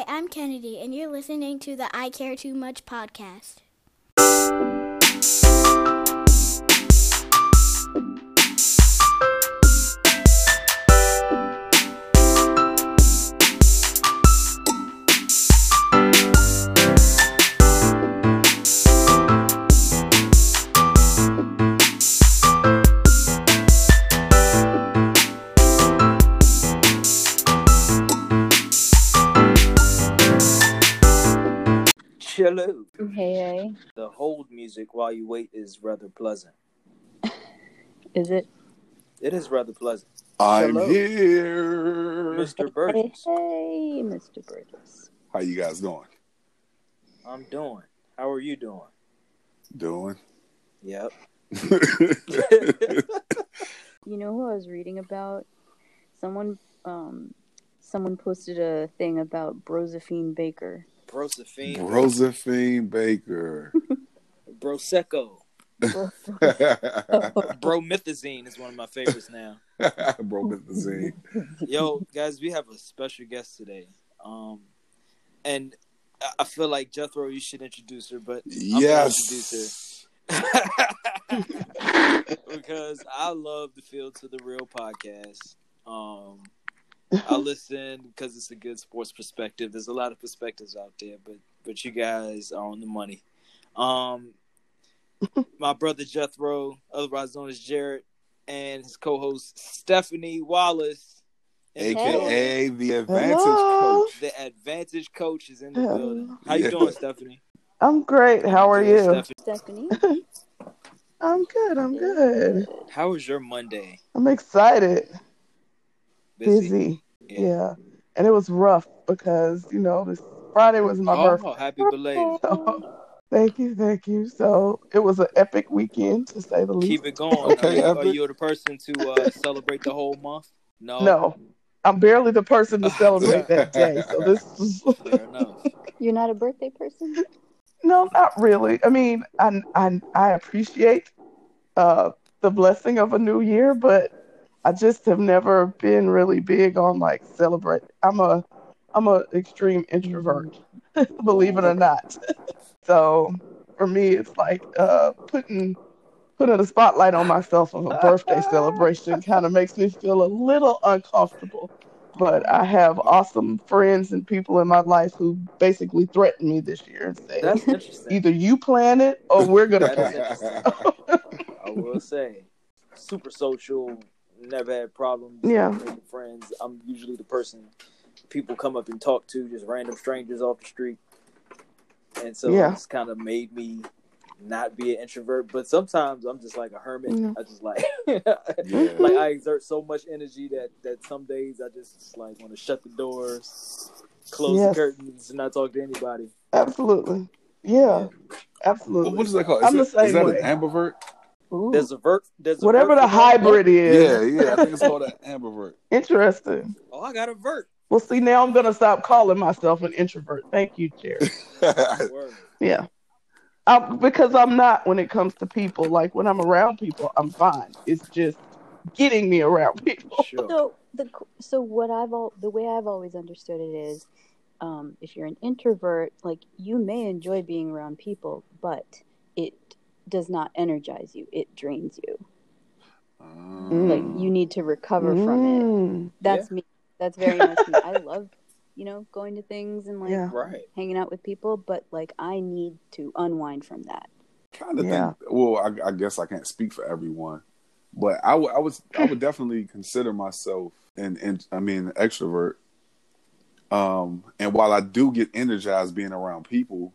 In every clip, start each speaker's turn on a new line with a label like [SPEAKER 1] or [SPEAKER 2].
[SPEAKER 1] Hi, I'm Kennedy, and you're listening to the I Care Too Much podcast.
[SPEAKER 2] Hello.
[SPEAKER 3] Hey, hey,
[SPEAKER 2] The hold music while you wait is rather pleasant.
[SPEAKER 3] is it?
[SPEAKER 2] It is rather pleasant.
[SPEAKER 4] I'm
[SPEAKER 2] Hello.
[SPEAKER 4] here.
[SPEAKER 2] Mr.
[SPEAKER 3] Hey,
[SPEAKER 2] Burgess,
[SPEAKER 3] hey, Mr. Burgess.
[SPEAKER 4] How you guys doing?
[SPEAKER 2] I'm doing. How are you doing?
[SPEAKER 4] Doing.
[SPEAKER 2] Yep.
[SPEAKER 3] You know who I was reading about? Someone, um, someone posted a thing about Brosephine Baker.
[SPEAKER 2] Brosephine.
[SPEAKER 4] Josephine Baker.
[SPEAKER 2] Brosecco.
[SPEAKER 3] Bro-
[SPEAKER 2] Bromethazine is one of my favorites now.
[SPEAKER 4] Bro, Methazine.
[SPEAKER 2] Yo, guys, we have a special guest today. Um, and I- feel like Jethro, you should introduce her, but I'm gonna introduce her. Because I love the Field to the Real podcast. Um, I listen because it's a good sports perspective. There's a lot of perspectives out there, but but you guys are on the money. Um, my brother Jethro, otherwise known as Jared, and his co-host Stephanie Wallace, in the.
[SPEAKER 4] AKA the advantage
[SPEAKER 5] Hello.
[SPEAKER 4] coach.
[SPEAKER 2] the Advantage Coach is in the
[SPEAKER 5] Hello.
[SPEAKER 2] building. How you
[SPEAKER 4] Yeah.
[SPEAKER 2] doing, Stephanie?
[SPEAKER 5] I'm great. How are
[SPEAKER 2] Good,
[SPEAKER 5] you?
[SPEAKER 2] Stephanie.
[SPEAKER 3] Stephanie.
[SPEAKER 5] I'm good. I'm good.
[SPEAKER 2] How was your Monday?
[SPEAKER 5] I'm excited. Busy.
[SPEAKER 2] Yeah.
[SPEAKER 5] Yeah. And it was rough because, you know, this Friday was my
[SPEAKER 2] Oh,
[SPEAKER 5] birthday.
[SPEAKER 2] happy belated.
[SPEAKER 5] So, thank you. Thank you. So it was an epic weekend, to say the least.
[SPEAKER 2] Keep it going.
[SPEAKER 4] Okay,
[SPEAKER 2] are, you, are you the person to uh, celebrate the whole month? No.
[SPEAKER 5] No, I'm barely the person to celebrate that day. So this is.
[SPEAKER 2] Fair enough.
[SPEAKER 3] You're not a birthday person?
[SPEAKER 5] No, not really. I mean, I I, I appreciate uh, the blessing of a new year, but I just have never been really big on like celebrate. I'm a I'm a extreme introvert, believe it or not. So for me, it's like uh, putting putting a spotlight on myself of a birthday celebration kind of makes me feel a little uncomfortable. But I have awesome friends and people in my life who basically threaten me this year and say,
[SPEAKER 2] That's interesting.
[SPEAKER 5] either you plan it or we're gonna plan it.
[SPEAKER 2] I will say, super social. Never had problems.
[SPEAKER 5] Yeah.
[SPEAKER 2] making friends. I'm usually the person people come up and talk to, just random strangers off the street, and so
[SPEAKER 5] Yeah.
[SPEAKER 2] it's kind of made me not be an introvert. But sometimes I'm just like a hermit.
[SPEAKER 5] Yeah.
[SPEAKER 2] I just like,
[SPEAKER 4] Yeah.
[SPEAKER 2] like I exert so much energy that that some days I just, just like want to shut the doors, close
[SPEAKER 5] Yes.
[SPEAKER 2] the curtains, and not talk to anybody.
[SPEAKER 5] Absolutely. Yeah, absolutely.
[SPEAKER 4] What, what is that called?
[SPEAKER 5] I'm
[SPEAKER 4] Is,
[SPEAKER 5] the
[SPEAKER 4] it, is
[SPEAKER 5] same
[SPEAKER 4] that
[SPEAKER 5] way.
[SPEAKER 4] an ambivert?
[SPEAKER 3] Ooh.
[SPEAKER 2] There's a vert. There's a
[SPEAKER 5] Whatever
[SPEAKER 2] vert
[SPEAKER 5] the
[SPEAKER 2] for that.
[SPEAKER 5] hybrid is.
[SPEAKER 4] Yeah, yeah. I think it's called an ambivert.
[SPEAKER 5] Interesting.
[SPEAKER 2] Oh, I got a vert.
[SPEAKER 5] Well, see, now I'm gonna stop calling myself an introvert. Thank you, Jerry. Yeah. I, because I'm not when it comes to people. Like when I'm around people, I'm fine. It's just getting me around people.
[SPEAKER 2] Sure.
[SPEAKER 3] So the so what I've all the way I've always understood it is, um, if you're an introvert, like you may enjoy being around people, but it does not energize you. It drains you.
[SPEAKER 4] Um,
[SPEAKER 3] Like you need to recover from it.
[SPEAKER 5] Mm,
[SPEAKER 3] That's me. That's very much me. I love, you know, going to things and like
[SPEAKER 5] Yeah.
[SPEAKER 2] Right.
[SPEAKER 3] hanging out with people, but like I need to unwind from that.
[SPEAKER 4] trying to
[SPEAKER 5] Yeah.
[SPEAKER 4] think. Well, I, I guess I can't speak for everyone, but I would- I was I would definitely consider myself an, an I mean an extrovert. Um, and while I do get energized being around people,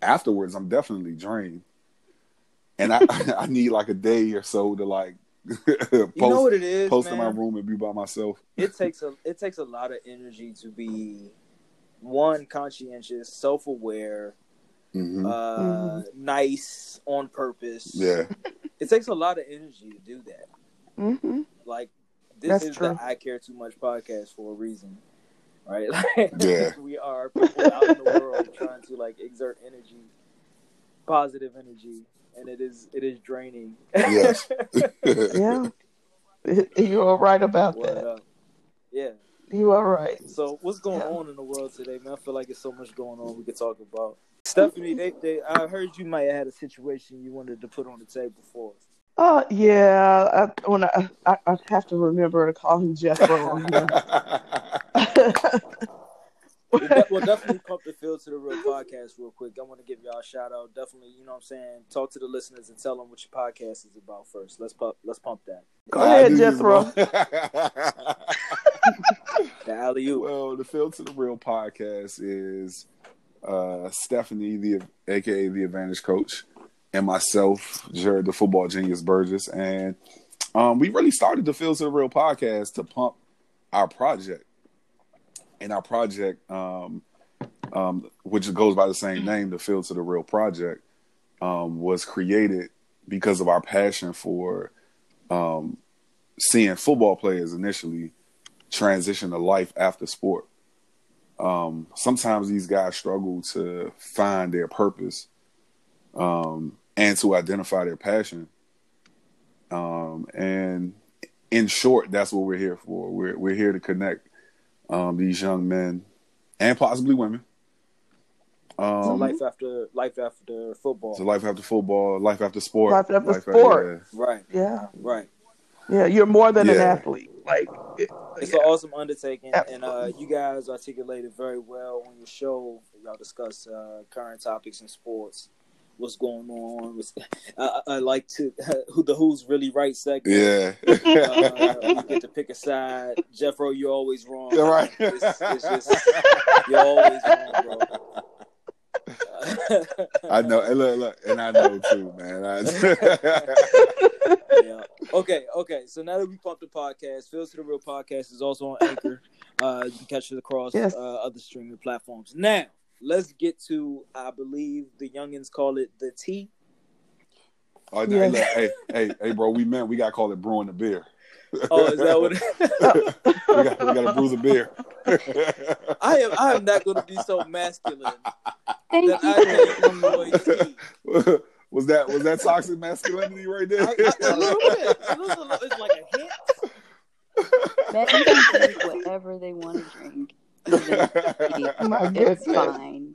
[SPEAKER 4] afterwards I'm definitely drained, and I I need like a day or so to like post
[SPEAKER 2] You know what it is,
[SPEAKER 4] post in my room and be by myself.
[SPEAKER 2] It takes a it takes a lot of energy to be one conscientious, self aware,
[SPEAKER 4] hmm
[SPEAKER 2] uh, nice on purpose.
[SPEAKER 4] yeah,
[SPEAKER 2] It takes a lot of energy to do that.
[SPEAKER 5] hmm
[SPEAKER 2] Like this
[SPEAKER 5] That's
[SPEAKER 2] is
[SPEAKER 5] true.
[SPEAKER 2] the I Care Too Much podcast for a reason. Right? Like
[SPEAKER 4] Yeah.
[SPEAKER 2] we are people out in the world trying to like exert energy, positive energy, and it is it is draining.
[SPEAKER 4] Yes.
[SPEAKER 5] Yeah. You're right about
[SPEAKER 2] Word
[SPEAKER 5] that.
[SPEAKER 2] up. Yeah.
[SPEAKER 5] You are right.
[SPEAKER 2] So what's going
[SPEAKER 5] Yeah.
[SPEAKER 2] on in the world today, man? I feel like it's so much going on we could talk about. Stephanie, they, they I heard you might have had a situation you wanted to put on the table for us.
[SPEAKER 5] Uh, yeah. I, when I, I, I have to remember to call him Jethro. on.
[SPEAKER 2] We'll, de- we'll definitely pump the field to the real podcast real quick. I want to give y'all a shout out. Definitely, you know what I'm saying. Talk to the listeners and tell them what your podcast is about first. Let's pump. Let's pump that.
[SPEAKER 5] Go ahead,
[SPEAKER 4] I do
[SPEAKER 5] Jethro.
[SPEAKER 4] use them.
[SPEAKER 2] The alley oop.
[SPEAKER 4] well, the Field to the Real podcast is uh, Stephanie, the aka the Advantage Coach, and myself, Jared, the Football Genius Burgess, and um, we really started the Field to the Real podcast to pump our project, and our project, um, um, which goes by the same name, the Field to the Real project, um, was created because of our passion for um, seeing football players initially transition to life after sport. Um, sometimes these guys struggle to find their purpose um, and to identify their passion. Um, and in short, that's what we're here for. We're we're here to connect um, these young men and possibly women.
[SPEAKER 2] So
[SPEAKER 4] Um,
[SPEAKER 2] life after life after football.
[SPEAKER 4] to life after football, life after sport,
[SPEAKER 5] Life after sport.
[SPEAKER 2] Right.
[SPEAKER 5] Yeah.
[SPEAKER 2] Right.
[SPEAKER 5] Yeah. You're more than an athlete. Like, it-
[SPEAKER 2] It's
[SPEAKER 5] yeah.
[SPEAKER 2] an awesome undertaking, and uh, you guys articulated very well on your show. Y'all discuss uh, current topics in sports, what's going on. What's, I, I like to who the who's really right segment.
[SPEAKER 4] yeah,
[SPEAKER 2] Uh, we get to pick a side. Jeffro, you're always wrong.
[SPEAKER 4] You're right.
[SPEAKER 2] It's, it's just you're always wrong, bro.
[SPEAKER 4] I know. And look, look, and I know too, man. I,
[SPEAKER 2] yeah. Okay, okay. So now that we pumped the podcast, Fields to the Real podcast is also on Anchor. Uh, you can catch it across
[SPEAKER 5] Yes.
[SPEAKER 2] uh, other streaming platforms. Now, let's get to, I believe the youngins call it the T.
[SPEAKER 4] oh,
[SPEAKER 5] Yeah.
[SPEAKER 4] hey, hey, hey, hey, bro. We meant we got to call it brewing the beer.
[SPEAKER 2] Oh, is that what?
[SPEAKER 4] We got we got to brew the beer.
[SPEAKER 2] I am. I am not going to be so masculine
[SPEAKER 3] Thank
[SPEAKER 2] that
[SPEAKER 3] you.
[SPEAKER 2] I enjoy tea.
[SPEAKER 4] was that was that toxic masculinity right there?
[SPEAKER 2] I, I, a little bit. It was a little, it's like a hint.
[SPEAKER 3] Men can drink whatever they want to drink. Even
[SPEAKER 5] My
[SPEAKER 3] it's fine.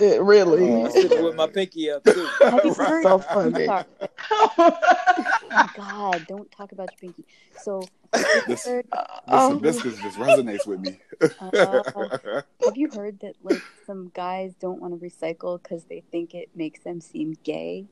[SPEAKER 5] It really.
[SPEAKER 4] Oh.
[SPEAKER 2] I'm with my pinky up too.
[SPEAKER 3] Have you
[SPEAKER 4] Right.
[SPEAKER 3] heard?
[SPEAKER 5] So funny.
[SPEAKER 3] Sorry. Oh God, don't talk about your pinky. So,
[SPEAKER 4] This-
[SPEAKER 3] heard,
[SPEAKER 4] This
[SPEAKER 5] Um,
[SPEAKER 4] hibiscus just resonates with me.
[SPEAKER 3] uh, have you heard that like some guys don't want to recycle because they think it makes them seem gay?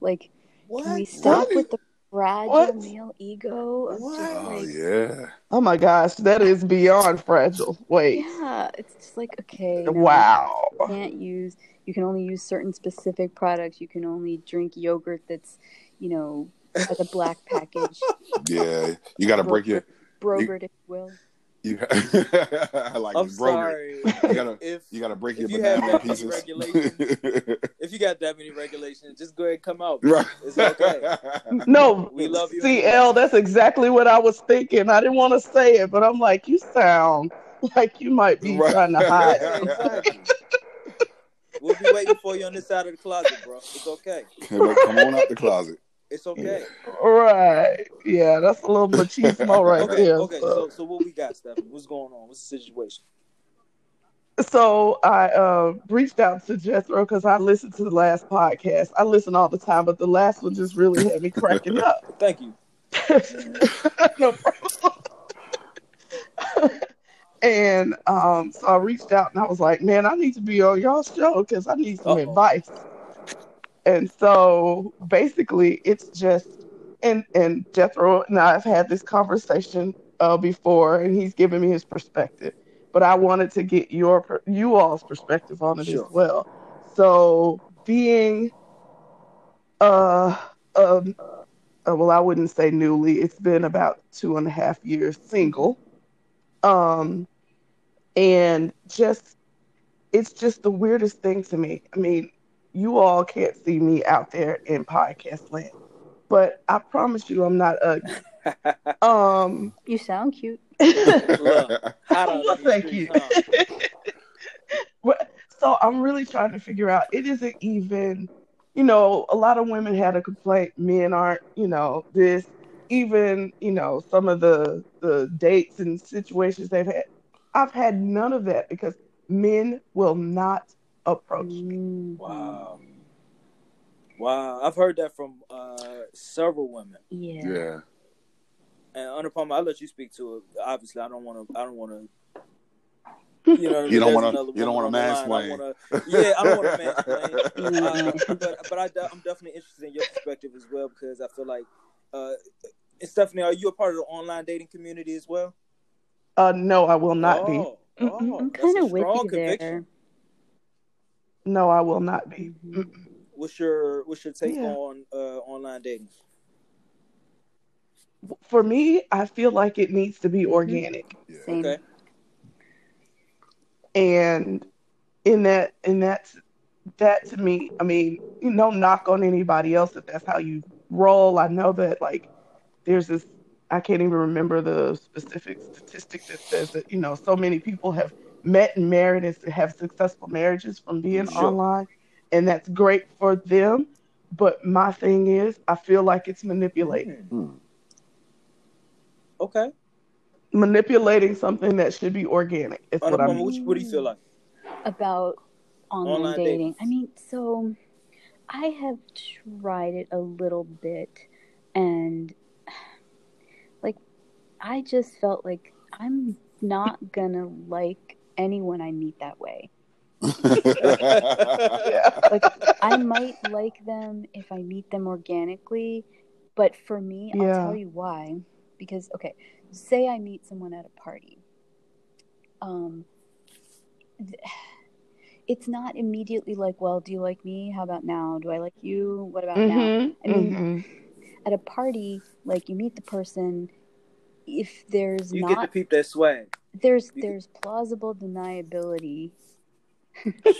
[SPEAKER 3] Like, can we stop
[SPEAKER 4] Really?
[SPEAKER 3] with the fragile
[SPEAKER 5] What?
[SPEAKER 3] male ego of
[SPEAKER 2] What?
[SPEAKER 3] just
[SPEAKER 4] oh
[SPEAKER 3] like,
[SPEAKER 4] yeah.
[SPEAKER 5] oh my gosh, that is beyond fragile. Wait.
[SPEAKER 3] yeah, it's just like okay, no,
[SPEAKER 5] Wow.
[SPEAKER 3] you can't use. You can only use certain specific products. You can only drink yogurt that's, you know, has a black package,
[SPEAKER 4] Yeah. You got to break your.
[SPEAKER 3] brogurt, if you will.
[SPEAKER 4] You, I like
[SPEAKER 2] I'm
[SPEAKER 4] it,
[SPEAKER 2] sorry.
[SPEAKER 4] You gotta
[SPEAKER 2] If
[SPEAKER 4] you got to break your
[SPEAKER 2] you
[SPEAKER 4] banana in pieces.
[SPEAKER 2] regulations- if you got that many regulations, just go ahead and come out.
[SPEAKER 4] right.
[SPEAKER 2] It's okay.
[SPEAKER 5] No,
[SPEAKER 2] We love you.
[SPEAKER 5] CL, that's exactly what I was thinking. I didn't want to say it, but I'm like, you sound like you might be
[SPEAKER 4] Right.
[SPEAKER 5] trying to hide.
[SPEAKER 2] Exactly. We'll be waiting for you on this side of the closet, bro. It's okay.
[SPEAKER 4] Come on out the closet.
[SPEAKER 2] It's okay.
[SPEAKER 5] Right. Yeah, that's a little machismo right
[SPEAKER 2] Okay,
[SPEAKER 5] there.
[SPEAKER 2] okay.
[SPEAKER 5] so.
[SPEAKER 2] So, so what we got, Stephanie? What's going on? What's the situation?
[SPEAKER 5] So I uh, reached out to Jethro because I listened to the last podcast. I listen all the time, but the last one just really had me cracking up.
[SPEAKER 2] Thank you.
[SPEAKER 5] no problem. and um, so I reached out and I was like, man, I need to be on y'all's show because I need some
[SPEAKER 2] Uh-oh.
[SPEAKER 5] advice. And so basically, it's just and and Jethro and I have had this conversation uh, before, and he's given me his perspective. But I wanted to get your you all's perspective on it
[SPEAKER 2] Sure.
[SPEAKER 5] as well. So being uh um uh, well, I wouldn't say newly. It's been about two and a half years single. Um, and just, it's just the weirdest thing to me. I mean, you all can't see me out there in podcast land, but I promise you, I'm not ugly. Um,
[SPEAKER 3] You sound cute.
[SPEAKER 2] Look,
[SPEAKER 5] well, thank
[SPEAKER 2] streets,
[SPEAKER 5] you.
[SPEAKER 2] huh?
[SPEAKER 5] But- so I'm really trying to figure out. It isn't even, you know, a lot of women had a complaint. Men aren't, you know, this. even you know some of the the dates and situations they've had. I've had none of that because men will not approach me.
[SPEAKER 3] Mm,
[SPEAKER 2] Wow. Wow. I've heard that from uh, several women.
[SPEAKER 3] Yeah.
[SPEAKER 4] Yeah.
[SPEAKER 2] And Anupam, I'll let you speak to it. Obviously, I don't want to. I don't want to. You know,
[SPEAKER 4] You don't wanna- you don't wanna
[SPEAKER 2] on the line. I
[SPEAKER 4] mansplain.
[SPEAKER 2] wanna- Yeah, I don't want to mansplain. uh, but but I, i'm definitely interested in your perspective as well because I feel like, uh, Stephanie, are you a part of the online dating community as well?
[SPEAKER 5] Uh, no, I will not be.
[SPEAKER 2] oh. Oh,
[SPEAKER 3] I'm kind of with
[SPEAKER 2] strong
[SPEAKER 3] you there.
[SPEAKER 5] No, I will not be.
[SPEAKER 3] Mhm.
[SPEAKER 2] What's your What's your take
[SPEAKER 5] Yeah.
[SPEAKER 2] on uh, online dating?
[SPEAKER 5] For me, I feel like it needs to be organic.
[SPEAKER 4] Yeah.
[SPEAKER 3] Same.
[SPEAKER 2] Okay.
[SPEAKER 5] and in that in that that to me i mean you know knock on anybody else if that's how you roll i know that like there's this i can't even remember the specific statistic that says that you know so many people have met and married and have successful marriages from being
[SPEAKER 2] Sure.
[SPEAKER 5] online and that's great for them but my thing is i feel like it's manipulated
[SPEAKER 2] Hmm. Okay.
[SPEAKER 5] manipulating something that should be organic is what i'm
[SPEAKER 2] what, you- what do you feel like?
[SPEAKER 3] about online,
[SPEAKER 2] Online
[SPEAKER 3] dating.
[SPEAKER 2] dating.
[SPEAKER 3] I mean, so I have tried it a little bit and like I just felt like I'm not gonna like anyone I meet that way.
[SPEAKER 5] yeah
[SPEAKER 3] Like I might like them if I meet them organically, but for me, I'll tell you why. Because okay, say I meet someone at a party. Um th- it's not immediately like, well, do you like me? How about now? Do I like you? What about now?
[SPEAKER 5] Mhm,
[SPEAKER 3] I mean,
[SPEAKER 5] mhm.
[SPEAKER 3] At a party, like you meet the person, if there's
[SPEAKER 2] You get to
[SPEAKER 3] not
[SPEAKER 2] peep that swag.
[SPEAKER 3] there's
[SPEAKER 2] you-
[SPEAKER 3] there's plausible deniability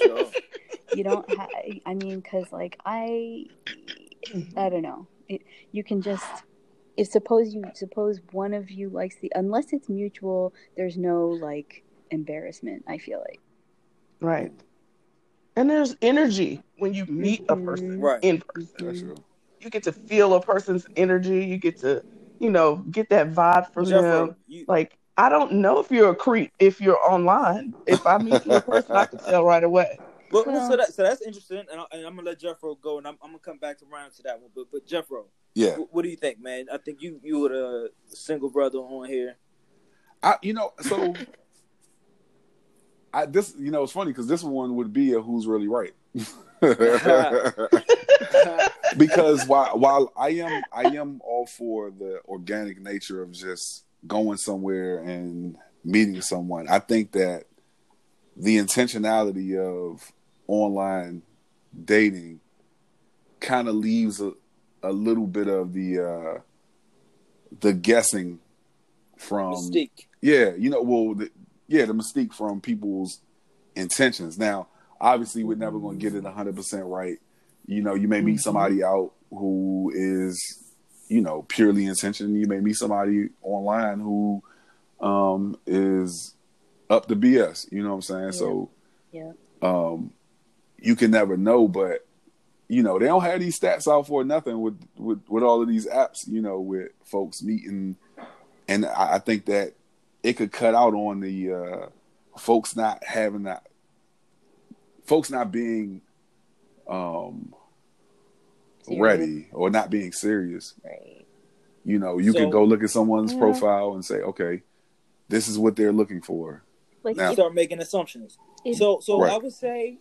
[SPEAKER 2] Sure.
[SPEAKER 3] you don't ha- i mean because like i i don't know it, you can just if suppose you suppose one of you likes the unless it's mutual there's no like embarrassment i feel like
[SPEAKER 5] Right. And there's energy when you meet a mm-hmm. person
[SPEAKER 2] Right.
[SPEAKER 5] in person.
[SPEAKER 4] That's true.
[SPEAKER 5] You get to feel a person's energy. You get to, you know, get that vibe from
[SPEAKER 2] Jeffro,
[SPEAKER 5] them.
[SPEAKER 2] you,
[SPEAKER 5] Like, I don't know if you're a creep if you're online. If I meet you in person, I can tell right away.
[SPEAKER 2] Well,
[SPEAKER 3] Well-
[SPEAKER 2] so, that, so that's interesting, and, I, and I'm gonna let Jeffro go, and I'm, I'm gonna come back around to that one. But but Jeffro,
[SPEAKER 4] Yeah.
[SPEAKER 2] wh- what do you think, man? I think you you were the single brother on here.
[SPEAKER 4] I, you know, so I this, you know, it's funny because this one would be a who's really right. because while while I am I am all for the organic nature of just going somewhere and meeting someone, I think that the intentionality of online dating kind of leaves a, a little bit of the uh the guessing from
[SPEAKER 2] Mystique.
[SPEAKER 4] yeah, you know, well, the, yeah, the mystique from people's intentions. Now, obviously, we're never going to get it 100% right. You know, you may meet
[SPEAKER 5] Mhm.
[SPEAKER 4] somebody out who is, you know, purely intention. You may meet somebody online who um, is up to BS. You know what I'm saying? So,
[SPEAKER 3] Yeah.
[SPEAKER 4] um, you can never know, but you know, they don't have these stats out for nothing with with, with all of these apps. You know, with folks meeting, and I, I think that it could cut out on the uh, folks not having that, folks not being um,
[SPEAKER 3] Serious.
[SPEAKER 4] ready or not being serious.
[SPEAKER 3] right
[SPEAKER 4] You know, you
[SPEAKER 2] So-
[SPEAKER 4] can go look at someone's
[SPEAKER 5] Yeah.
[SPEAKER 4] profile and say, okay, this is what they're looking for.
[SPEAKER 3] like
[SPEAKER 4] Now-
[SPEAKER 3] if-
[SPEAKER 2] Start making assumptions.
[SPEAKER 3] if-
[SPEAKER 2] So so
[SPEAKER 4] Right.
[SPEAKER 2] I would say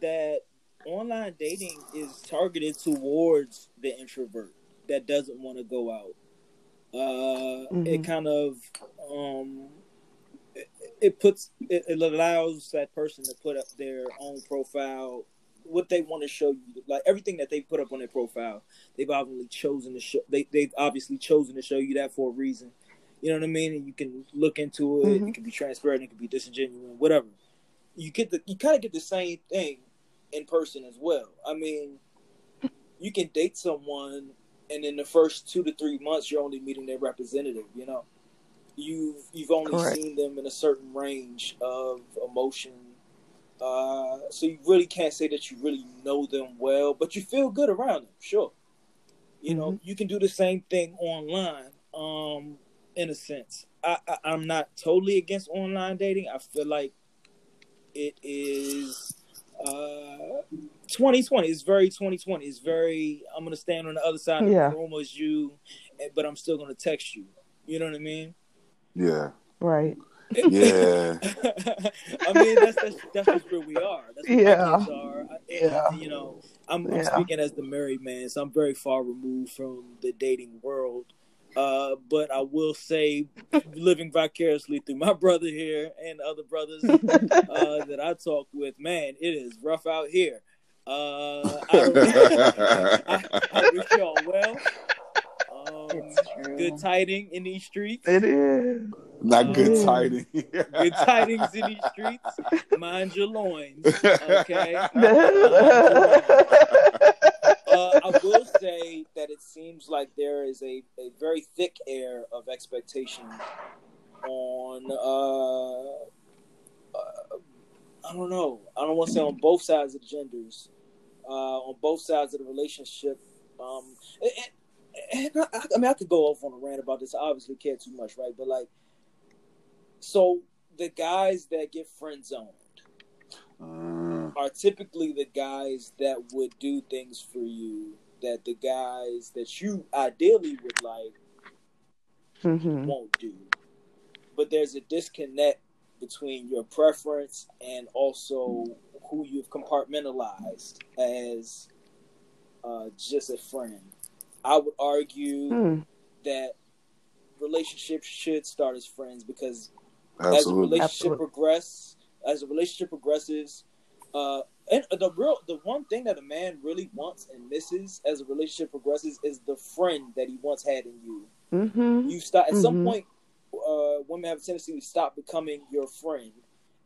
[SPEAKER 2] that online dating is targeted towards the introvert that doesn't want to go out. Uh, It
[SPEAKER 5] Mhm.
[SPEAKER 2] kind of um, it, it puts it, it allows that person to put up their own profile, what they want to show you, like everything that they put up on their profile. They've obviously chosen to show. They they've obviously chosen to show you that for a reason. You know what I mean? And you can look into it.
[SPEAKER 5] Mhm.
[SPEAKER 2] It can be transparent. It can be disingenuous. Whatever. You get the you kind of get the same thing in person as well. I mean, you can date someone, and in the first two to three months, you're only meeting their representative. You know, you've you've only
[SPEAKER 5] Correct.
[SPEAKER 2] seen them in a certain range of emotion. Uh, so you really can't say that you really know them well, but you feel good around them, sure. You know, you can do the same thing online. Um, in a sense, I, I I'm not totally against online dating. I feel like it is uh 2020 it's very 2020 it's very i'm gonna stand on the other side of
[SPEAKER 5] Yeah.
[SPEAKER 2] the room as you eh, but i'm still gonna text you you know what i mean
[SPEAKER 4] Yeah.
[SPEAKER 5] Right.
[SPEAKER 4] Yeah.
[SPEAKER 2] i mean that's, that's that's just where we are that's where
[SPEAKER 5] Yeah.
[SPEAKER 2] are I-
[SPEAKER 5] Yeah.
[SPEAKER 2] you know I'm, I'm
[SPEAKER 5] Yeah.
[SPEAKER 2] speaking as the married man so i'm very far removed from the dating world uh, but I will say, living vicariously through my brother here and other brothers uh, that I talk with, man, it is rough out here. Uh, I, I, I wish y'all well. Um,
[SPEAKER 3] It's true.
[SPEAKER 2] good tiding in these streets.
[SPEAKER 5] It is.
[SPEAKER 4] Not good
[SPEAKER 5] Yeah.
[SPEAKER 4] tidings.
[SPEAKER 2] Good tidings in these streets. Mind your loins. Okay. Uh, I will say that it seems like there is a, a very thick air of expectation on uh, uh, I don't know. I don't want to say on both sides of the genders, uh, on both sides of the relationship. Um, and, and I, I mean, I could go off on a rant about this. I obviously care too much, right? But like, so the guys that get friend zoned
[SPEAKER 4] Uh,
[SPEAKER 2] are typically the guys that would do things for you that the guys that you ideally would like
[SPEAKER 5] hmm
[SPEAKER 2] won't do. But there's a disconnect between your preference and also who you've compartmentalized as uh, just a friend. I would argue
[SPEAKER 5] Hmm.
[SPEAKER 2] that relationships should start as friends because as a relationship
[SPEAKER 5] Absolutely.
[SPEAKER 2] progress, as a relationship progresses, uh, and the real, the one thing that a man really wants and misses as a relationship progresses is the friend that he once had in you.
[SPEAKER 5] hmm
[SPEAKER 2] You stop at some
[SPEAKER 5] Mhm.
[SPEAKER 2] point. Uh, women have a tendency to stop becoming your friend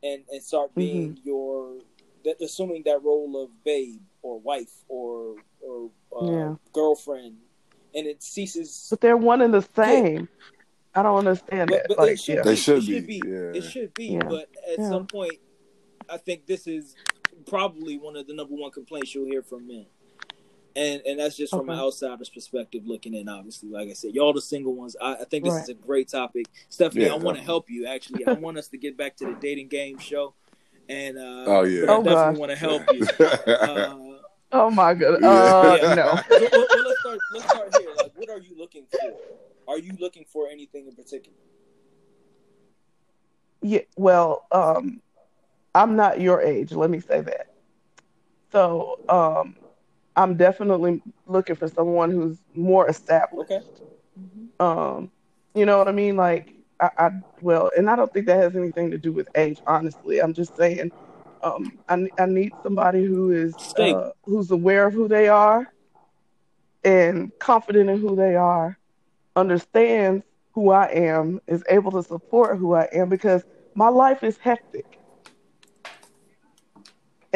[SPEAKER 2] and and start being
[SPEAKER 5] Mm-hmm.
[SPEAKER 2] your that assuming that role of babe or wife or or uh,
[SPEAKER 5] Yeah.
[SPEAKER 2] girlfriend, and it ceases.
[SPEAKER 5] But they're one and the same. I don't understand
[SPEAKER 2] But,
[SPEAKER 5] that.
[SPEAKER 2] but
[SPEAKER 5] like,
[SPEAKER 2] it should
[SPEAKER 5] yeah.
[SPEAKER 2] be.
[SPEAKER 4] They should
[SPEAKER 2] it should
[SPEAKER 4] be,
[SPEAKER 2] be.
[SPEAKER 4] yeah.
[SPEAKER 2] It should be.
[SPEAKER 5] Yeah.
[SPEAKER 2] But at
[SPEAKER 5] Yeah.
[SPEAKER 2] some point, I think this is probably one of the number one complaints you'll hear from men. And and that's just from an outsider's perspective looking in. Obviously, like I said, y'all the single ones. I, I think this
[SPEAKER 5] Right.
[SPEAKER 2] is a great topic, Stephanie.
[SPEAKER 4] Yeah,
[SPEAKER 2] I want to help you. Actually, I want us to get back to the dating game show, and uh,
[SPEAKER 4] Oh, yeah.
[SPEAKER 2] I
[SPEAKER 5] Oh,
[SPEAKER 2] definitely
[SPEAKER 5] gosh.
[SPEAKER 2] want to help you. Uh,
[SPEAKER 5] Oh my god. Uh,
[SPEAKER 2] Yeah.
[SPEAKER 5] no.
[SPEAKER 2] well, well, well, let's start. Let's start here. Like, what are you looking for? Are you looking for anything in particular?
[SPEAKER 5] Yeah. Well, um, I'm not your age. Let me say that. So, um, I'm definitely looking for someone who's more established.
[SPEAKER 2] Okay.
[SPEAKER 3] Mhm.
[SPEAKER 5] Um, you know what I mean? Like, I, I well, and I don't think that has anything to do with age. Honestly, I'm just saying, um, I I need somebody who is uh, who's aware of who they are, and confident in who they are, understands who I am, is able to support who I am because my life is hectic.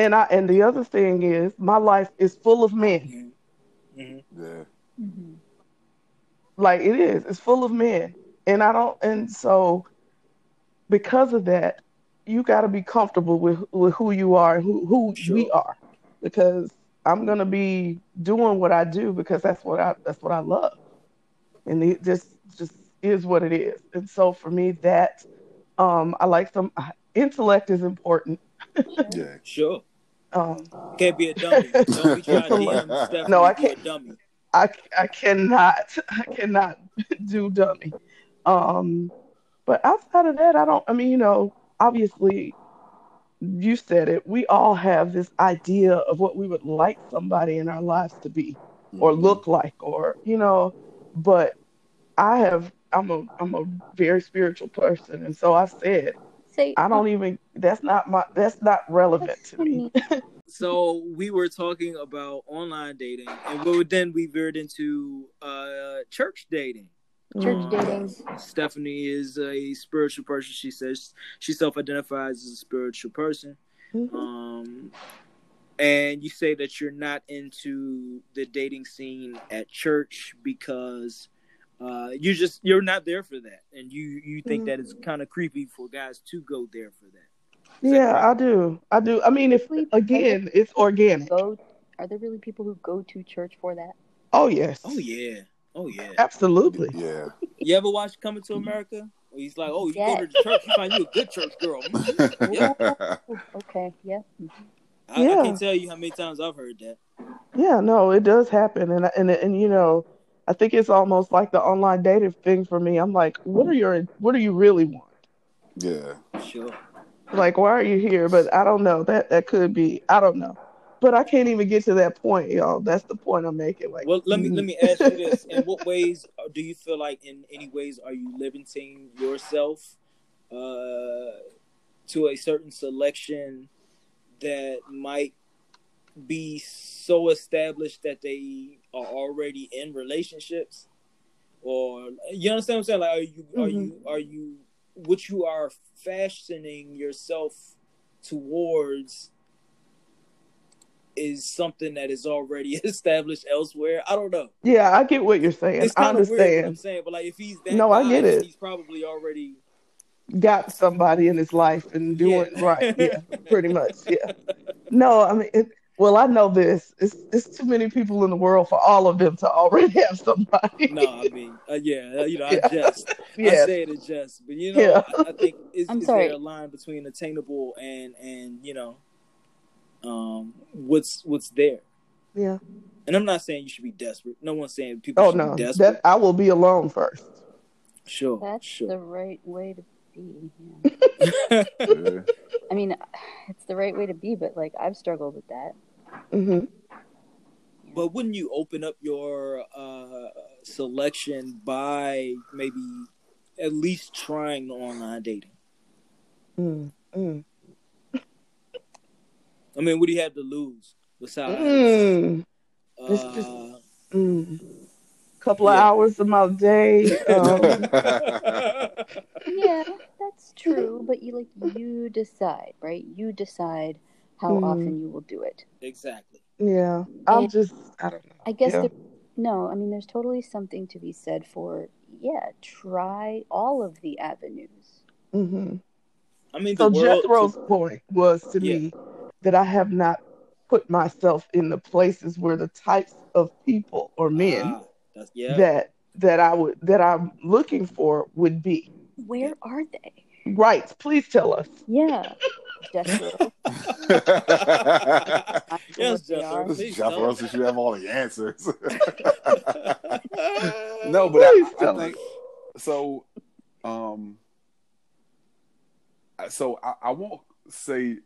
[SPEAKER 5] And I and the other thing is my life is full of men.
[SPEAKER 2] hmm
[SPEAKER 4] yeah.
[SPEAKER 3] Mhm.
[SPEAKER 5] Like it is. It's full of men. And I don't and so because of that, you gotta be comfortable with with who you are and who, who
[SPEAKER 2] Sure.
[SPEAKER 5] we are. Because I'm gonna be doing what I do because that's what I that's what I love. And it just just is what it is. And so for me that um I like some intellect is important.
[SPEAKER 4] Yeah.
[SPEAKER 2] Sure.
[SPEAKER 5] Um
[SPEAKER 2] Can't be a dummy. Don't be trying to DM Stephanie
[SPEAKER 5] No, I
[SPEAKER 2] to be a
[SPEAKER 5] can't.
[SPEAKER 2] dummy.
[SPEAKER 5] I, I cannot I cannot do dummy. Um, but outside of that, I don't. I mean, you know, obviously, you said it. We all have this idea of what we would like somebody in our lives to be or
[SPEAKER 4] Mhm.
[SPEAKER 5] look like, or you know. But I have. I'm a. I'm a very spiritual person, and so I said
[SPEAKER 3] Say,
[SPEAKER 5] I don't even. That's not my. That's not relevant
[SPEAKER 3] that's
[SPEAKER 5] to me.
[SPEAKER 2] So we were talking about online dating, and we then we veered into uh, church dating.
[SPEAKER 3] Church
[SPEAKER 5] Mm.
[SPEAKER 3] dating.
[SPEAKER 2] Stephanie is a spiritual person. She says she self-identifies as a spiritual person.
[SPEAKER 5] Mhm.
[SPEAKER 2] Um, and you say that you're not into the dating scene at church because uh, you just you're not there for that, and you you think that it's kind of creepy for guys to go there for that. Is that
[SPEAKER 5] Yeah,
[SPEAKER 2] correct?
[SPEAKER 5] I do. I do. I mean, if again, it's organic.
[SPEAKER 3] Go. Are there really people who go to church for that?
[SPEAKER 5] Oh yes.
[SPEAKER 2] Oh yeah. Oh yeah.
[SPEAKER 5] Absolutely.
[SPEAKER 4] Yeah.
[SPEAKER 2] You ever watch Coming to America? Where he's like, oh, you go to the church, you find you a good church girl. yeah.
[SPEAKER 3] Oh, okay, yeah.
[SPEAKER 2] I, I can't tell you how many times I've heard that.
[SPEAKER 5] Yeah, no, it does happen, and and and you know, I think it's almost like the online dating thing for me. I'm like, what are your what do you really want?
[SPEAKER 4] yeah.
[SPEAKER 2] Sure.
[SPEAKER 5] Like, why are you here? But I don't know. That that could be. I don't know. But I can't even get to that point, y'all. That's the point I'm making. Like,
[SPEAKER 2] Well, let me let me ask you this: In what ways uh, do you feel like, in any ways, are you limiting yourself uh, to a certain selection that might be so established that they are already in relationships, or you understand what I'm saying? Like, are you are you mm-hmm. are you what you are fashioning yourself towards? Is something that is already established elsewhere. I don't know.
[SPEAKER 5] Yeah, I get what you're saying.
[SPEAKER 2] It's
[SPEAKER 5] I
[SPEAKER 2] kind of weird what I'm
[SPEAKER 5] understand.
[SPEAKER 2] saying, but like if he's that
[SPEAKER 5] No, I get it.
[SPEAKER 2] He's probably already
[SPEAKER 5] Got somebody in his life and doing
[SPEAKER 2] Yeah.
[SPEAKER 5] right. Yeah, pretty much. Yeah. No, I mean, it, well, I know this. It's it's too many people in the world for all of them to already have somebody.
[SPEAKER 2] no. I mean, uh, yeah, uh, you know, I
[SPEAKER 5] Yeah.
[SPEAKER 2] jest. I say it in jest, but you know,
[SPEAKER 5] Yeah.
[SPEAKER 2] I, I think is, is there a line between attainable and and you know, um, what's what's there?
[SPEAKER 5] Yeah.
[SPEAKER 2] And I'm not saying you should be desperate. No one's saying people
[SPEAKER 5] Oh
[SPEAKER 2] should
[SPEAKER 5] no,
[SPEAKER 2] be desperate.
[SPEAKER 5] that I will be alone first.
[SPEAKER 2] sure,
[SPEAKER 3] That's
[SPEAKER 2] sure.
[SPEAKER 3] the right way to be. Yeah.
[SPEAKER 4] yeah.
[SPEAKER 3] I mean, it's the right way to be, but like I've struggled with that.
[SPEAKER 5] Hmm
[SPEAKER 2] But wouldn't you open up your uh, selection by maybe at least trying the online dating?
[SPEAKER 5] mm Mm.
[SPEAKER 2] I mean, what do you have to lose besides?
[SPEAKER 5] Mm. It's
[SPEAKER 2] Uh,
[SPEAKER 5] just- Mm. Couple of hours of my day. Um,
[SPEAKER 3] Yeah, that's true, but you like you decide, right? You decide how
[SPEAKER 5] Hmm.
[SPEAKER 3] often you will do it.
[SPEAKER 2] exactly.
[SPEAKER 5] yeah, I'm
[SPEAKER 3] Yeah.
[SPEAKER 5] just. I don't know.
[SPEAKER 3] I guess
[SPEAKER 5] Yeah.
[SPEAKER 3] there, no, I mean there's totally something to be said for yeah, try all of the avenues.
[SPEAKER 5] hmm
[SPEAKER 2] I mean,
[SPEAKER 5] So
[SPEAKER 2] the world.
[SPEAKER 5] Jethro's point was to
[SPEAKER 2] Yeah.
[SPEAKER 5] me that I have not put myself in the places where the types of people or men
[SPEAKER 2] that's, yeah.
[SPEAKER 5] that that I would that I'm looking for would be.
[SPEAKER 3] Where are they?
[SPEAKER 5] Right. Please tell us.
[SPEAKER 3] Yeah. Jethro.
[SPEAKER 2] yes,
[SPEAKER 3] what they
[SPEAKER 2] Jethro. Please
[SPEAKER 4] is Jeff
[SPEAKER 2] tell us.
[SPEAKER 4] Russell should have all the answers. no, but I,
[SPEAKER 5] Please
[SPEAKER 4] I think so. Um, so I, I won't say,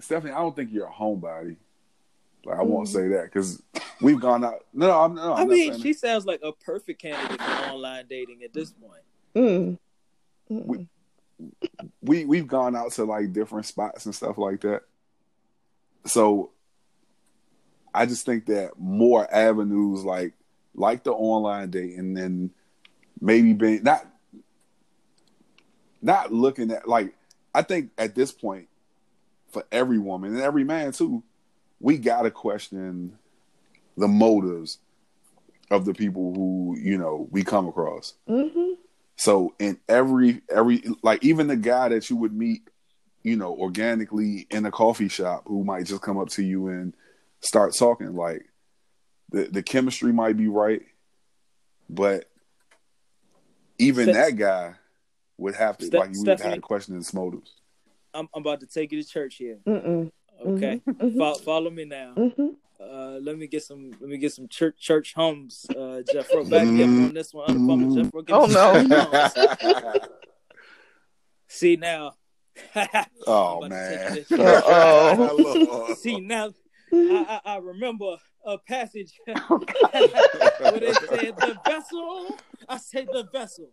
[SPEAKER 4] Stephanie. I don't think you're a homebody. Like I won't
[SPEAKER 3] Mhm.
[SPEAKER 4] say that because we've gone out. No, no, I'm, no, I'm
[SPEAKER 2] I
[SPEAKER 4] not
[SPEAKER 2] mean,
[SPEAKER 4] saying
[SPEAKER 2] she sounds like a perfect candidate for online dating at this point.
[SPEAKER 5] Mm.
[SPEAKER 4] We- we we've gone out to like different spots and stuff like that. So I just think that more avenues like like the online date and then maybe being not not looking at like I think at this point for every woman and every man too, we gotta question the motives of the people who, you know, we come across.
[SPEAKER 5] hmm
[SPEAKER 4] So in every every like even the guy that you would meet, you know, organically in a coffee shop who might just come up to you and start talking, like the the chemistry might be right, but even
[SPEAKER 2] Ste-
[SPEAKER 4] that guy would have to
[SPEAKER 2] Ste-
[SPEAKER 4] like you would have
[SPEAKER 2] Stephanie-
[SPEAKER 4] to question his motives.
[SPEAKER 2] I'm, I'm about to take you to church here.
[SPEAKER 5] Mm-mm.
[SPEAKER 2] Okay,
[SPEAKER 5] Mhm.
[SPEAKER 2] Fo- follow me now.
[SPEAKER 5] hmm
[SPEAKER 2] Uh, let me get some. Let me get some church church hums. Uh, Jeffro, back me on this one. Undercover
[SPEAKER 4] Mhm.
[SPEAKER 2] Jeffro,
[SPEAKER 5] Oh, no.
[SPEAKER 2] See now.
[SPEAKER 4] oh
[SPEAKER 2] I'm about to
[SPEAKER 4] man.
[SPEAKER 2] take you to church.
[SPEAKER 5] Uh-oh.
[SPEAKER 2] See now, I, I, I remember a passage
[SPEAKER 3] Oh,
[SPEAKER 2] where they said the vessel. I say the vessel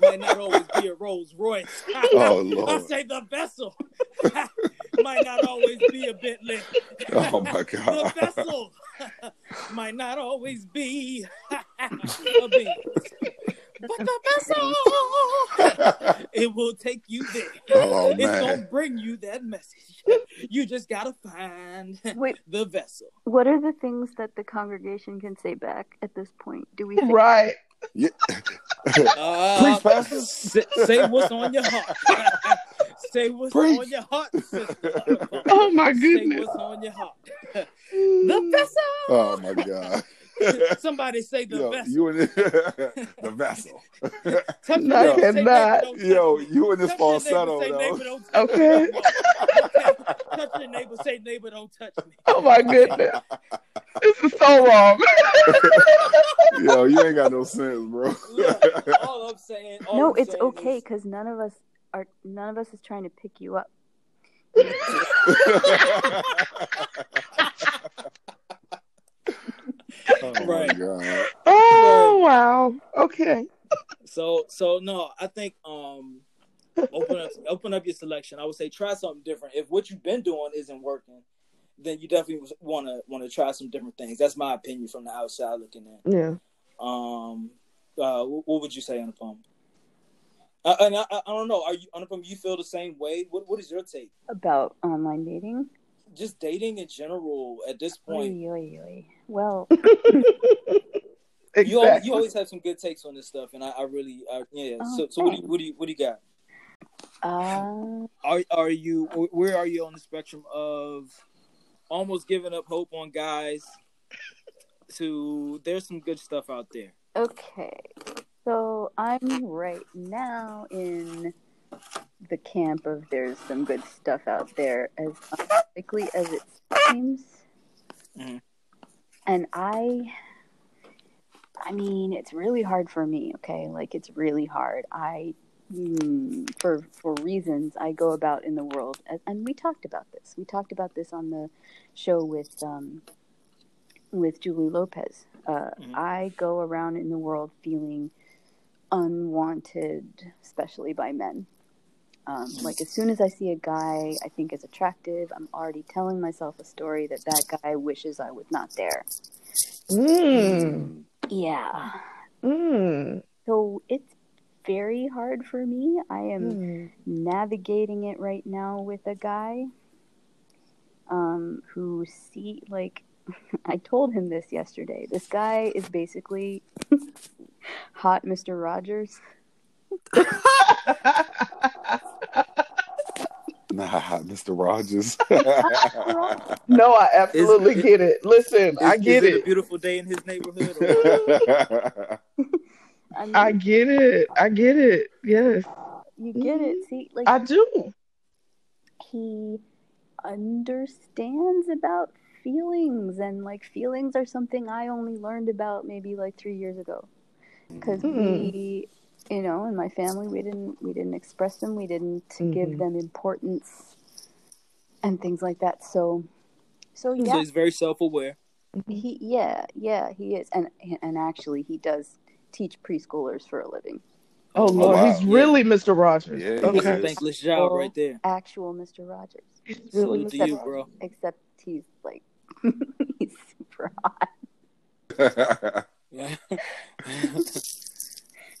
[SPEAKER 2] might not always be a Rolls Royce.
[SPEAKER 4] Oh, Lord.
[SPEAKER 2] I say the vessel might not always be a Bentley.
[SPEAKER 4] Oh my God.
[SPEAKER 2] The vessel might not always be a Benz. But the vessel, it will take you there.
[SPEAKER 4] Oh
[SPEAKER 2] It's gonna bring you that message. You just gotta find
[SPEAKER 3] Wait,
[SPEAKER 2] the vessel.
[SPEAKER 3] what are the things that the congregation can say back at this point? Do we think
[SPEAKER 5] Right.
[SPEAKER 4] Yeah.
[SPEAKER 2] Uh,
[SPEAKER 4] Please, Pastor.
[SPEAKER 2] Say, say what's on your heart. Say what's
[SPEAKER 4] Preach.
[SPEAKER 2] on your heart, sister.
[SPEAKER 5] Oh my goodness.
[SPEAKER 2] Say what's on your heart. the vessel.
[SPEAKER 4] Oh my god.
[SPEAKER 2] Somebody say the
[SPEAKER 4] Yo,
[SPEAKER 2] vessel.
[SPEAKER 4] you in the, the vessel.
[SPEAKER 2] Touch
[SPEAKER 5] No,
[SPEAKER 2] your
[SPEAKER 5] I
[SPEAKER 2] neighbor, say
[SPEAKER 5] cannot.
[SPEAKER 2] neighbor, don't touch
[SPEAKER 4] Yo,
[SPEAKER 2] me.
[SPEAKER 4] you in this
[SPEAKER 2] Touch your neighbor,
[SPEAKER 4] falsetto
[SPEAKER 2] say
[SPEAKER 4] though.
[SPEAKER 2] neighbor, don't
[SPEAKER 5] Okay.
[SPEAKER 2] Okay. Touch your neighbor, say neighbor, don't touch me.
[SPEAKER 5] Oh my goodness. This is so wrong.
[SPEAKER 4] Yo, you ain't got no sense, bro.
[SPEAKER 2] Look, all I'm saying. All
[SPEAKER 3] no,
[SPEAKER 2] I'm
[SPEAKER 3] it's
[SPEAKER 2] saying
[SPEAKER 3] okay because none of us are. None of us is trying to pick you up.
[SPEAKER 4] oh
[SPEAKER 2] Right.
[SPEAKER 4] god.
[SPEAKER 5] Oh wow. Okay.
[SPEAKER 2] So so no, I think um open up open up your selection. I would say try something different. If what you've been doing isn't working, then you definitely want to want to try some different things. That's my opinion from the outside looking in.
[SPEAKER 5] Yeah.
[SPEAKER 2] Um, uh, what, what would you say, Anupam? Uh, and I, I, I don't know. Are you Anupam? You feel the same way? What What is your take?
[SPEAKER 3] About online dating?
[SPEAKER 2] Just dating in general at this point.
[SPEAKER 3] Oy, oy, oy. Well,
[SPEAKER 5] exactly.
[SPEAKER 2] You always, you always have some good takes on this stuff, and I, I really, I, yeah. So, so what do you, what do you, what do you got?
[SPEAKER 3] uh,
[SPEAKER 2] Are are you where are you on the spectrum of almost giving up hope on guys to there's some good stuff out there.
[SPEAKER 3] okay. So I'm right now in the camp of there's some good stuff out there, as unlikely as it seems.
[SPEAKER 2] Mhm.
[SPEAKER 3] And I, I mean, it's really hard for me. Okay, like it's really hard. I, mm, for for reasons I go about in the world, and, and we talked about this. We talked about this on the show with um, with Julie Lopez. Uh,
[SPEAKER 2] Mhm.
[SPEAKER 3] I go around in the world feeling unwanted, especially by men. Um, like as soon as I see a guy I think is attractive, I'm already telling myself a story that that guy wishes I was not there.
[SPEAKER 5] Mm.
[SPEAKER 3] Yeah.
[SPEAKER 5] Mm.
[SPEAKER 3] So it's very hard for me. I am
[SPEAKER 5] Mm.
[SPEAKER 3] navigating it right now with a guy um, who see like I told him this yesterday. This guy is basically hot Mr. Rogers.
[SPEAKER 4] Nah, Mr. Rogers.
[SPEAKER 5] no, I absolutely
[SPEAKER 2] Is-
[SPEAKER 5] get it. Listen, I get
[SPEAKER 2] is it. a beautiful day in his neighborhood.
[SPEAKER 3] I mean,
[SPEAKER 5] I get it. I get it. Yes,
[SPEAKER 3] you get it. Mm-hmm. See, like
[SPEAKER 5] I do.
[SPEAKER 3] he understands about feelings and like feelings are something I only learned about maybe like 3 years ago cuz
[SPEAKER 5] Hmm.
[SPEAKER 3] we you know in my family we didn't we didn't express them we didn't give
[SPEAKER 5] Mhm.
[SPEAKER 3] them importance and things like that so so
[SPEAKER 2] So
[SPEAKER 3] yeah
[SPEAKER 2] he's very self aware.
[SPEAKER 3] he yeah yeah he is and and actually he does teach preschoolers for a living
[SPEAKER 5] Oh Lord,
[SPEAKER 4] wow.
[SPEAKER 5] he's really Mr. Rogers.
[SPEAKER 4] Yeah, he
[SPEAKER 2] That's a
[SPEAKER 4] Okay.
[SPEAKER 5] okay.
[SPEAKER 2] thankless job
[SPEAKER 3] Oh.
[SPEAKER 2] right there.
[SPEAKER 3] actual Mr. Rogers
[SPEAKER 5] He's
[SPEAKER 2] Salute
[SPEAKER 5] really
[SPEAKER 2] to you, bro.
[SPEAKER 3] except he's like he's super hot
[SPEAKER 2] Yeah.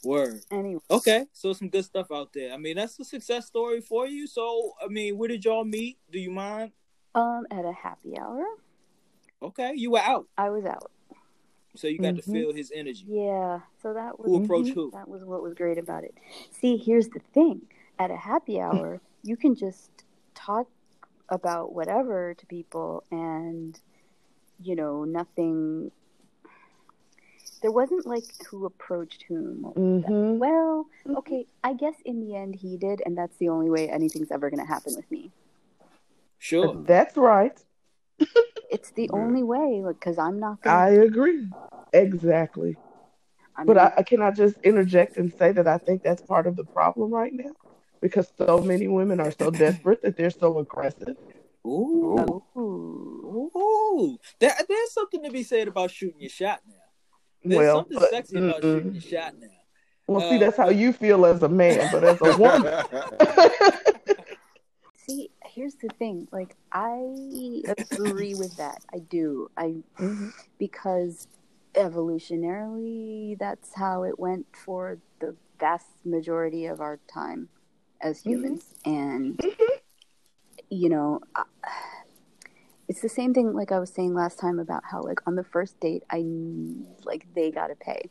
[SPEAKER 2] Word.
[SPEAKER 3] anyway
[SPEAKER 2] Okay, so some good stuff out there. I mean, that's a success story for you. So, I mean, where did y'all meet? Do you mind?
[SPEAKER 3] um at a happy hour
[SPEAKER 2] Okay, you were out,
[SPEAKER 3] I was out
[SPEAKER 2] so you got
[SPEAKER 5] Mhm.
[SPEAKER 2] to feel his energy.
[SPEAKER 3] Yeah, so that was
[SPEAKER 2] Who approached who?
[SPEAKER 3] that was what was great about it. See, here's the thing: at a happy hour, you can just talk about whatever to people, and you know, nothing. There wasn't like who approached whom. or-
[SPEAKER 5] Mhm.
[SPEAKER 3] Well,
[SPEAKER 5] Mhm.
[SPEAKER 3] okay, I guess in the end he did, and that's the only way anything's ever going to happen with me.
[SPEAKER 2] Sure.
[SPEAKER 5] That's right.
[SPEAKER 3] It's the
[SPEAKER 4] Yeah.
[SPEAKER 3] only way, like, because I'm not
[SPEAKER 5] Gonna...
[SPEAKER 3] I
[SPEAKER 5] agree. Exactly.
[SPEAKER 3] I
[SPEAKER 5] But
[SPEAKER 3] mean,
[SPEAKER 5] I, I can I just interject and say that I think that's part of the problem right now because so many women are so desperate that they're so aggressive.
[SPEAKER 2] Ooh.
[SPEAKER 3] ooh,
[SPEAKER 2] Ooh. There, there's something to be said about shooting your shot now. There's
[SPEAKER 5] well,
[SPEAKER 2] something
[SPEAKER 5] but-
[SPEAKER 2] sexy about
[SPEAKER 5] mm-mm.
[SPEAKER 2] shooting your shot now.
[SPEAKER 5] well, see,
[SPEAKER 2] Uh,
[SPEAKER 5] that's how you feel as a man, but as a woman,
[SPEAKER 3] See, here's the thing. Like, I agree with that. I do. I
[SPEAKER 5] Mhm.
[SPEAKER 3] because evolutionarily, that's how it went for the vast majority of our time as humans. And you know, I, it's the same thing. Like I was saying last time about how, like, on the first date, I like they gotta pay.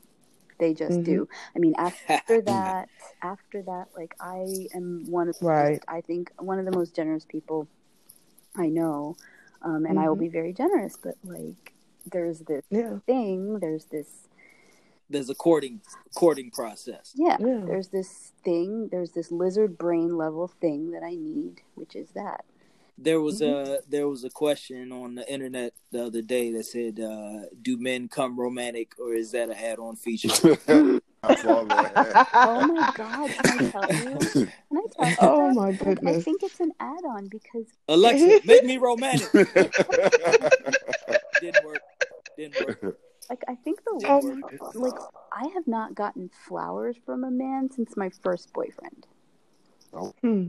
[SPEAKER 3] They just
[SPEAKER 5] Mhm.
[SPEAKER 3] do. I mean, after that, after that, like I am one of the
[SPEAKER 5] Right.
[SPEAKER 3] most, I think one of the most generous people I know, um, and I will
[SPEAKER 5] Mhm.
[SPEAKER 3] be very generous. But like, there's this
[SPEAKER 5] Yeah.
[SPEAKER 3] thing. There's this
[SPEAKER 2] There's a courting courting process.
[SPEAKER 3] yeah,
[SPEAKER 5] Yeah.
[SPEAKER 3] There's this thing. There's this lizard brain level thing that I need, which is that.
[SPEAKER 2] There was
[SPEAKER 5] Mm-hmm.
[SPEAKER 2] a there was a question on the internet the other day that said, uh, "Do men come romantic, or is that a add-on feature?"
[SPEAKER 4] I saw that.
[SPEAKER 3] Oh my god! Can I tell you? Can I tell you?
[SPEAKER 5] Oh my
[SPEAKER 3] Like, I think it's an add-on because
[SPEAKER 2] Alexa, make me romantic. Didn't work. Didn't work.
[SPEAKER 3] like I think the
[SPEAKER 5] Oh
[SPEAKER 2] Didn't
[SPEAKER 5] my
[SPEAKER 2] work.
[SPEAKER 3] like I have not gotten flowers from a man since my first boyfriend.
[SPEAKER 5] Hmm.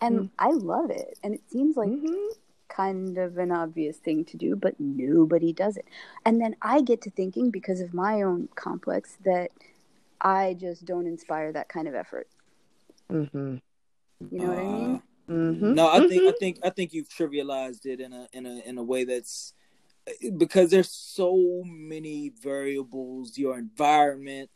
[SPEAKER 3] And
[SPEAKER 5] Mm.
[SPEAKER 3] I love it. And it seems like
[SPEAKER 5] Mhm.
[SPEAKER 3] kind of an obvious thing to do, but nobody does it. And then I get to thinking because of my own complex that I just don't inspire that kind of effort.
[SPEAKER 5] Mm-hmm.
[SPEAKER 3] You know what I mean?
[SPEAKER 5] Mm-hmm.
[SPEAKER 2] No, I think I
[SPEAKER 5] Mhm.
[SPEAKER 2] think I think you've trivialized it in a in a in a way that's because there's so many variables. Your environment,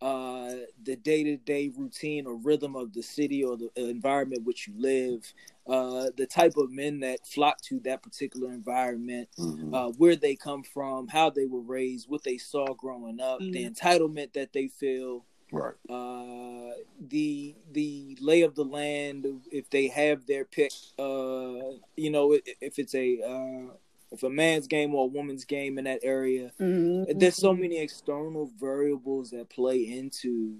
[SPEAKER 2] uh, the day to day routine or rhythm of the city or the environment which you live, uh, the type of men that flock to that particular environment,
[SPEAKER 4] Mhm.
[SPEAKER 2] uh, where they come from, how they were raised, what they saw growing up, the entitlement that they feel
[SPEAKER 4] right.
[SPEAKER 2] uh, the the lay of the land if they have their pick uh you know if, if it's a uh if a man's game or a woman's game in that area
[SPEAKER 3] Mhm.
[SPEAKER 2] there's so many external variables that play into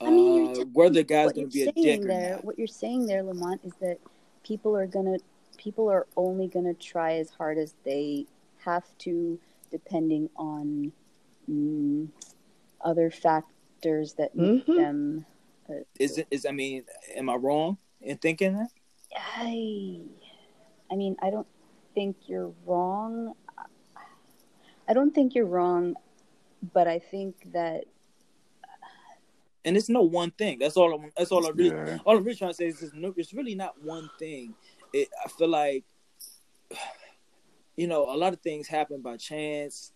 [SPEAKER 2] uh,
[SPEAKER 3] I mean, you're just-
[SPEAKER 2] whether the guy's
[SPEAKER 3] what
[SPEAKER 2] going to
[SPEAKER 3] you're
[SPEAKER 2] be a
[SPEAKER 3] saying
[SPEAKER 2] dick or
[SPEAKER 3] there,
[SPEAKER 2] not
[SPEAKER 3] what you're saying there, Lamont, is that people are gonna people are only gonna try as hard as they have to, depending on mm, other factors that make
[SPEAKER 5] Mhm.
[SPEAKER 3] them.
[SPEAKER 2] is it is i mean am i wrong in thinking that
[SPEAKER 3] I, I mean, I don't think you're wrong. I don't think you're wrong, but I think that
[SPEAKER 2] and it's no one thing that's all i'm that's all i'm really
[SPEAKER 4] Yeah.
[SPEAKER 2] all I'm really trying to say is there's no, it's really not one thing. It, I feel like, you know, a lot of things happen by chance.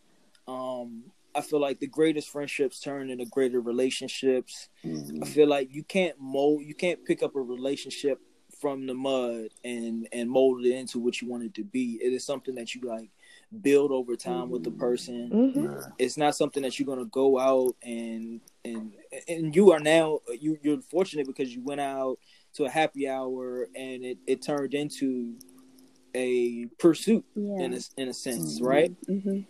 [SPEAKER 2] Um, I feel like the greatest friendships turn into greater relationships. I
[SPEAKER 4] Mhm.
[SPEAKER 2] feel like you can't mold, you can't pick up a relationship from the mud and and mold it into what you want it to be. It is something that you like build over time with the person
[SPEAKER 5] Mhm.
[SPEAKER 4] Yeah.
[SPEAKER 2] it's not something that you're gonna go out and and and you are now you you're fortunate because you went out to a happy hour and it, it turned into a pursuit
[SPEAKER 3] yeah.
[SPEAKER 2] in a, in a sense
[SPEAKER 4] Mhm.
[SPEAKER 2] right
[SPEAKER 3] hmm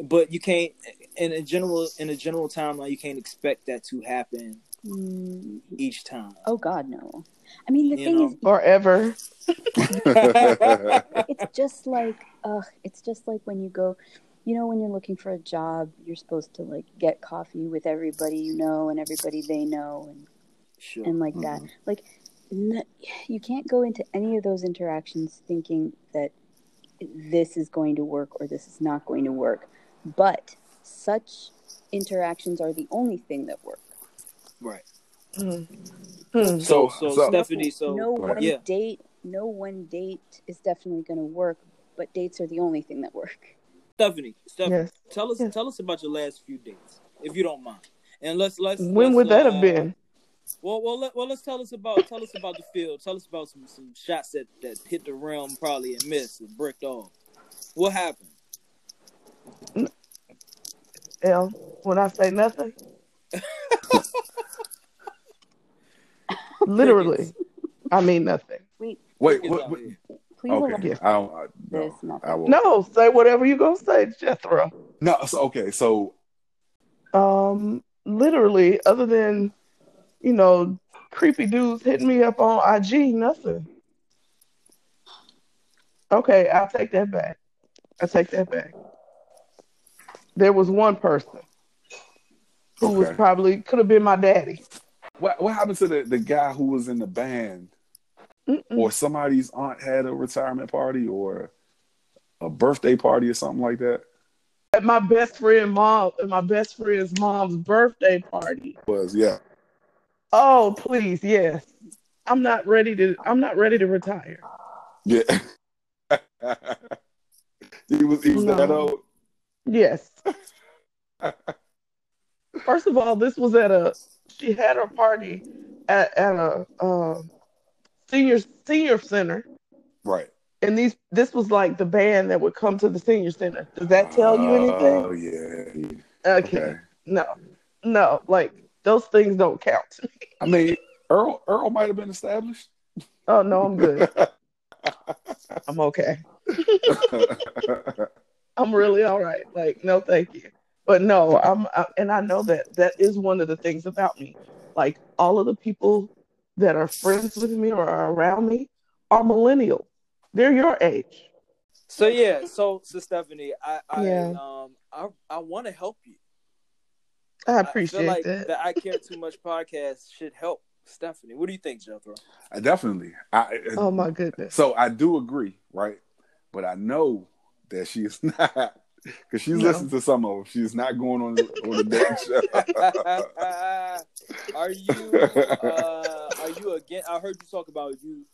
[SPEAKER 2] but you can't in a general in a general timeline you can't expect that to happen
[SPEAKER 3] Mm,
[SPEAKER 2] each time
[SPEAKER 3] oh God, no. I mean, the
[SPEAKER 2] You
[SPEAKER 3] thing
[SPEAKER 2] know.
[SPEAKER 3] is,
[SPEAKER 5] Forever.
[SPEAKER 3] it's just like ugh it's just like when you go you know when you're looking for a job you're supposed to like get coffee with everybody you know and everybody they know and
[SPEAKER 2] sure
[SPEAKER 3] and like that
[SPEAKER 4] Mhm.
[SPEAKER 3] like n- you can't go into any of those interactions thinking that this is going to work or this is not going to work but such interactions are the only thing that work
[SPEAKER 2] right
[SPEAKER 5] Mhm. Hmm.
[SPEAKER 2] so
[SPEAKER 4] So-
[SPEAKER 2] so,
[SPEAKER 4] so-
[SPEAKER 2] stephanie so
[SPEAKER 3] no one
[SPEAKER 2] yeah
[SPEAKER 3] date no one date is definitely going to work but dates are the only thing that work
[SPEAKER 2] stephanie stephanie
[SPEAKER 5] Yes.
[SPEAKER 2] tell us
[SPEAKER 5] Yes.
[SPEAKER 2] tell us about your last few dates if you don't mind and let's let's
[SPEAKER 5] When
[SPEAKER 2] let's,
[SPEAKER 5] would that
[SPEAKER 2] uh,
[SPEAKER 5] have been?
[SPEAKER 2] Well, well, let, well. Let's tell us about tell us about the field. Tell us about some some shots that that hit the rim probably and missed and bricked off. What happened?
[SPEAKER 5] L, when I say nothing, literally, I mean nothing.
[SPEAKER 3] Wait,
[SPEAKER 4] Wait,
[SPEAKER 2] Crickets
[SPEAKER 4] what,
[SPEAKER 2] out
[SPEAKER 4] what-
[SPEAKER 2] here.
[SPEAKER 3] please
[SPEAKER 4] okay.
[SPEAKER 5] Yes.
[SPEAKER 4] I don't. I, no, I will.
[SPEAKER 5] No, say whatever you're gonna say, Jethro.
[SPEAKER 4] No. So okay. So
[SPEAKER 5] Um, literally, other than you know, creepy dudes hitting me up on IG, nothing. Okay, I'll take that back. I take that back. There was one person who was probably could have been my daddy.
[SPEAKER 4] What what happened to the the guy who was in the band,
[SPEAKER 5] Mm-mm.
[SPEAKER 4] or somebody's aunt had a retirement party, or a birthday party, or something like that?
[SPEAKER 5] At my best friend mom, at my best friend's mom's birthday party.
[SPEAKER 4] Was yeah.
[SPEAKER 5] Oh, please, yes. I'm not ready to. I'm not ready to retire.
[SPEAKER 4] Yeah. he was he was that old.
[SPEAKER 5] Yes. First of all, this was at a she had her party at, at a uh, senior senior center,
[SPEAKER 4] Right.
[SPEAKER 5] and these this was like the band that would come to the senior center. Does that tell you anything?
[SPEAKER 4] Oh yeah.
[SPEAKER 5] Okay.
[SPEAKER 4] Okay.
[SPEAKER 5] No, no, like those things don't count. to me.
[SPEAKER 4] I mean, Earl Earl might have been established.
[SPEAKER 5] Oh no, I'm good. I'm okay. I'm really all right. Like, no, thank you. But no, I'm, I, and I know that that is one of the things about me. Like, all of the people that are friends with me or are around me are millennials. They're your age.
[SPEAKER 2] So yeah, so so Stephanie, I I
[SPEAKER 5] Yeah.
[SPEAKER 2] um I I want to help you.
[SPEAKER 5] I
[SPEAKER 2] I
[SPEAKER 5] appreciate
[SPEAKER 2] feel like
[SPEAKER 5] that.
[SPEAKER 2] the I Care Too Much podcast should help Stephanie. What do you think, Jethro?
[SPEAKER 4] I definitely. I,
[SPEAKER 5] Oh my goodness.
[SPEAKER 4] So I do agree, right? But I know that she is not because she's
[SPEAKER 5] No.
[SPEAKER 4] listened to some of them. She's not going on the, on the damn show.
[SPEAKER 2] are you uh, are you against? I heard you talk about you.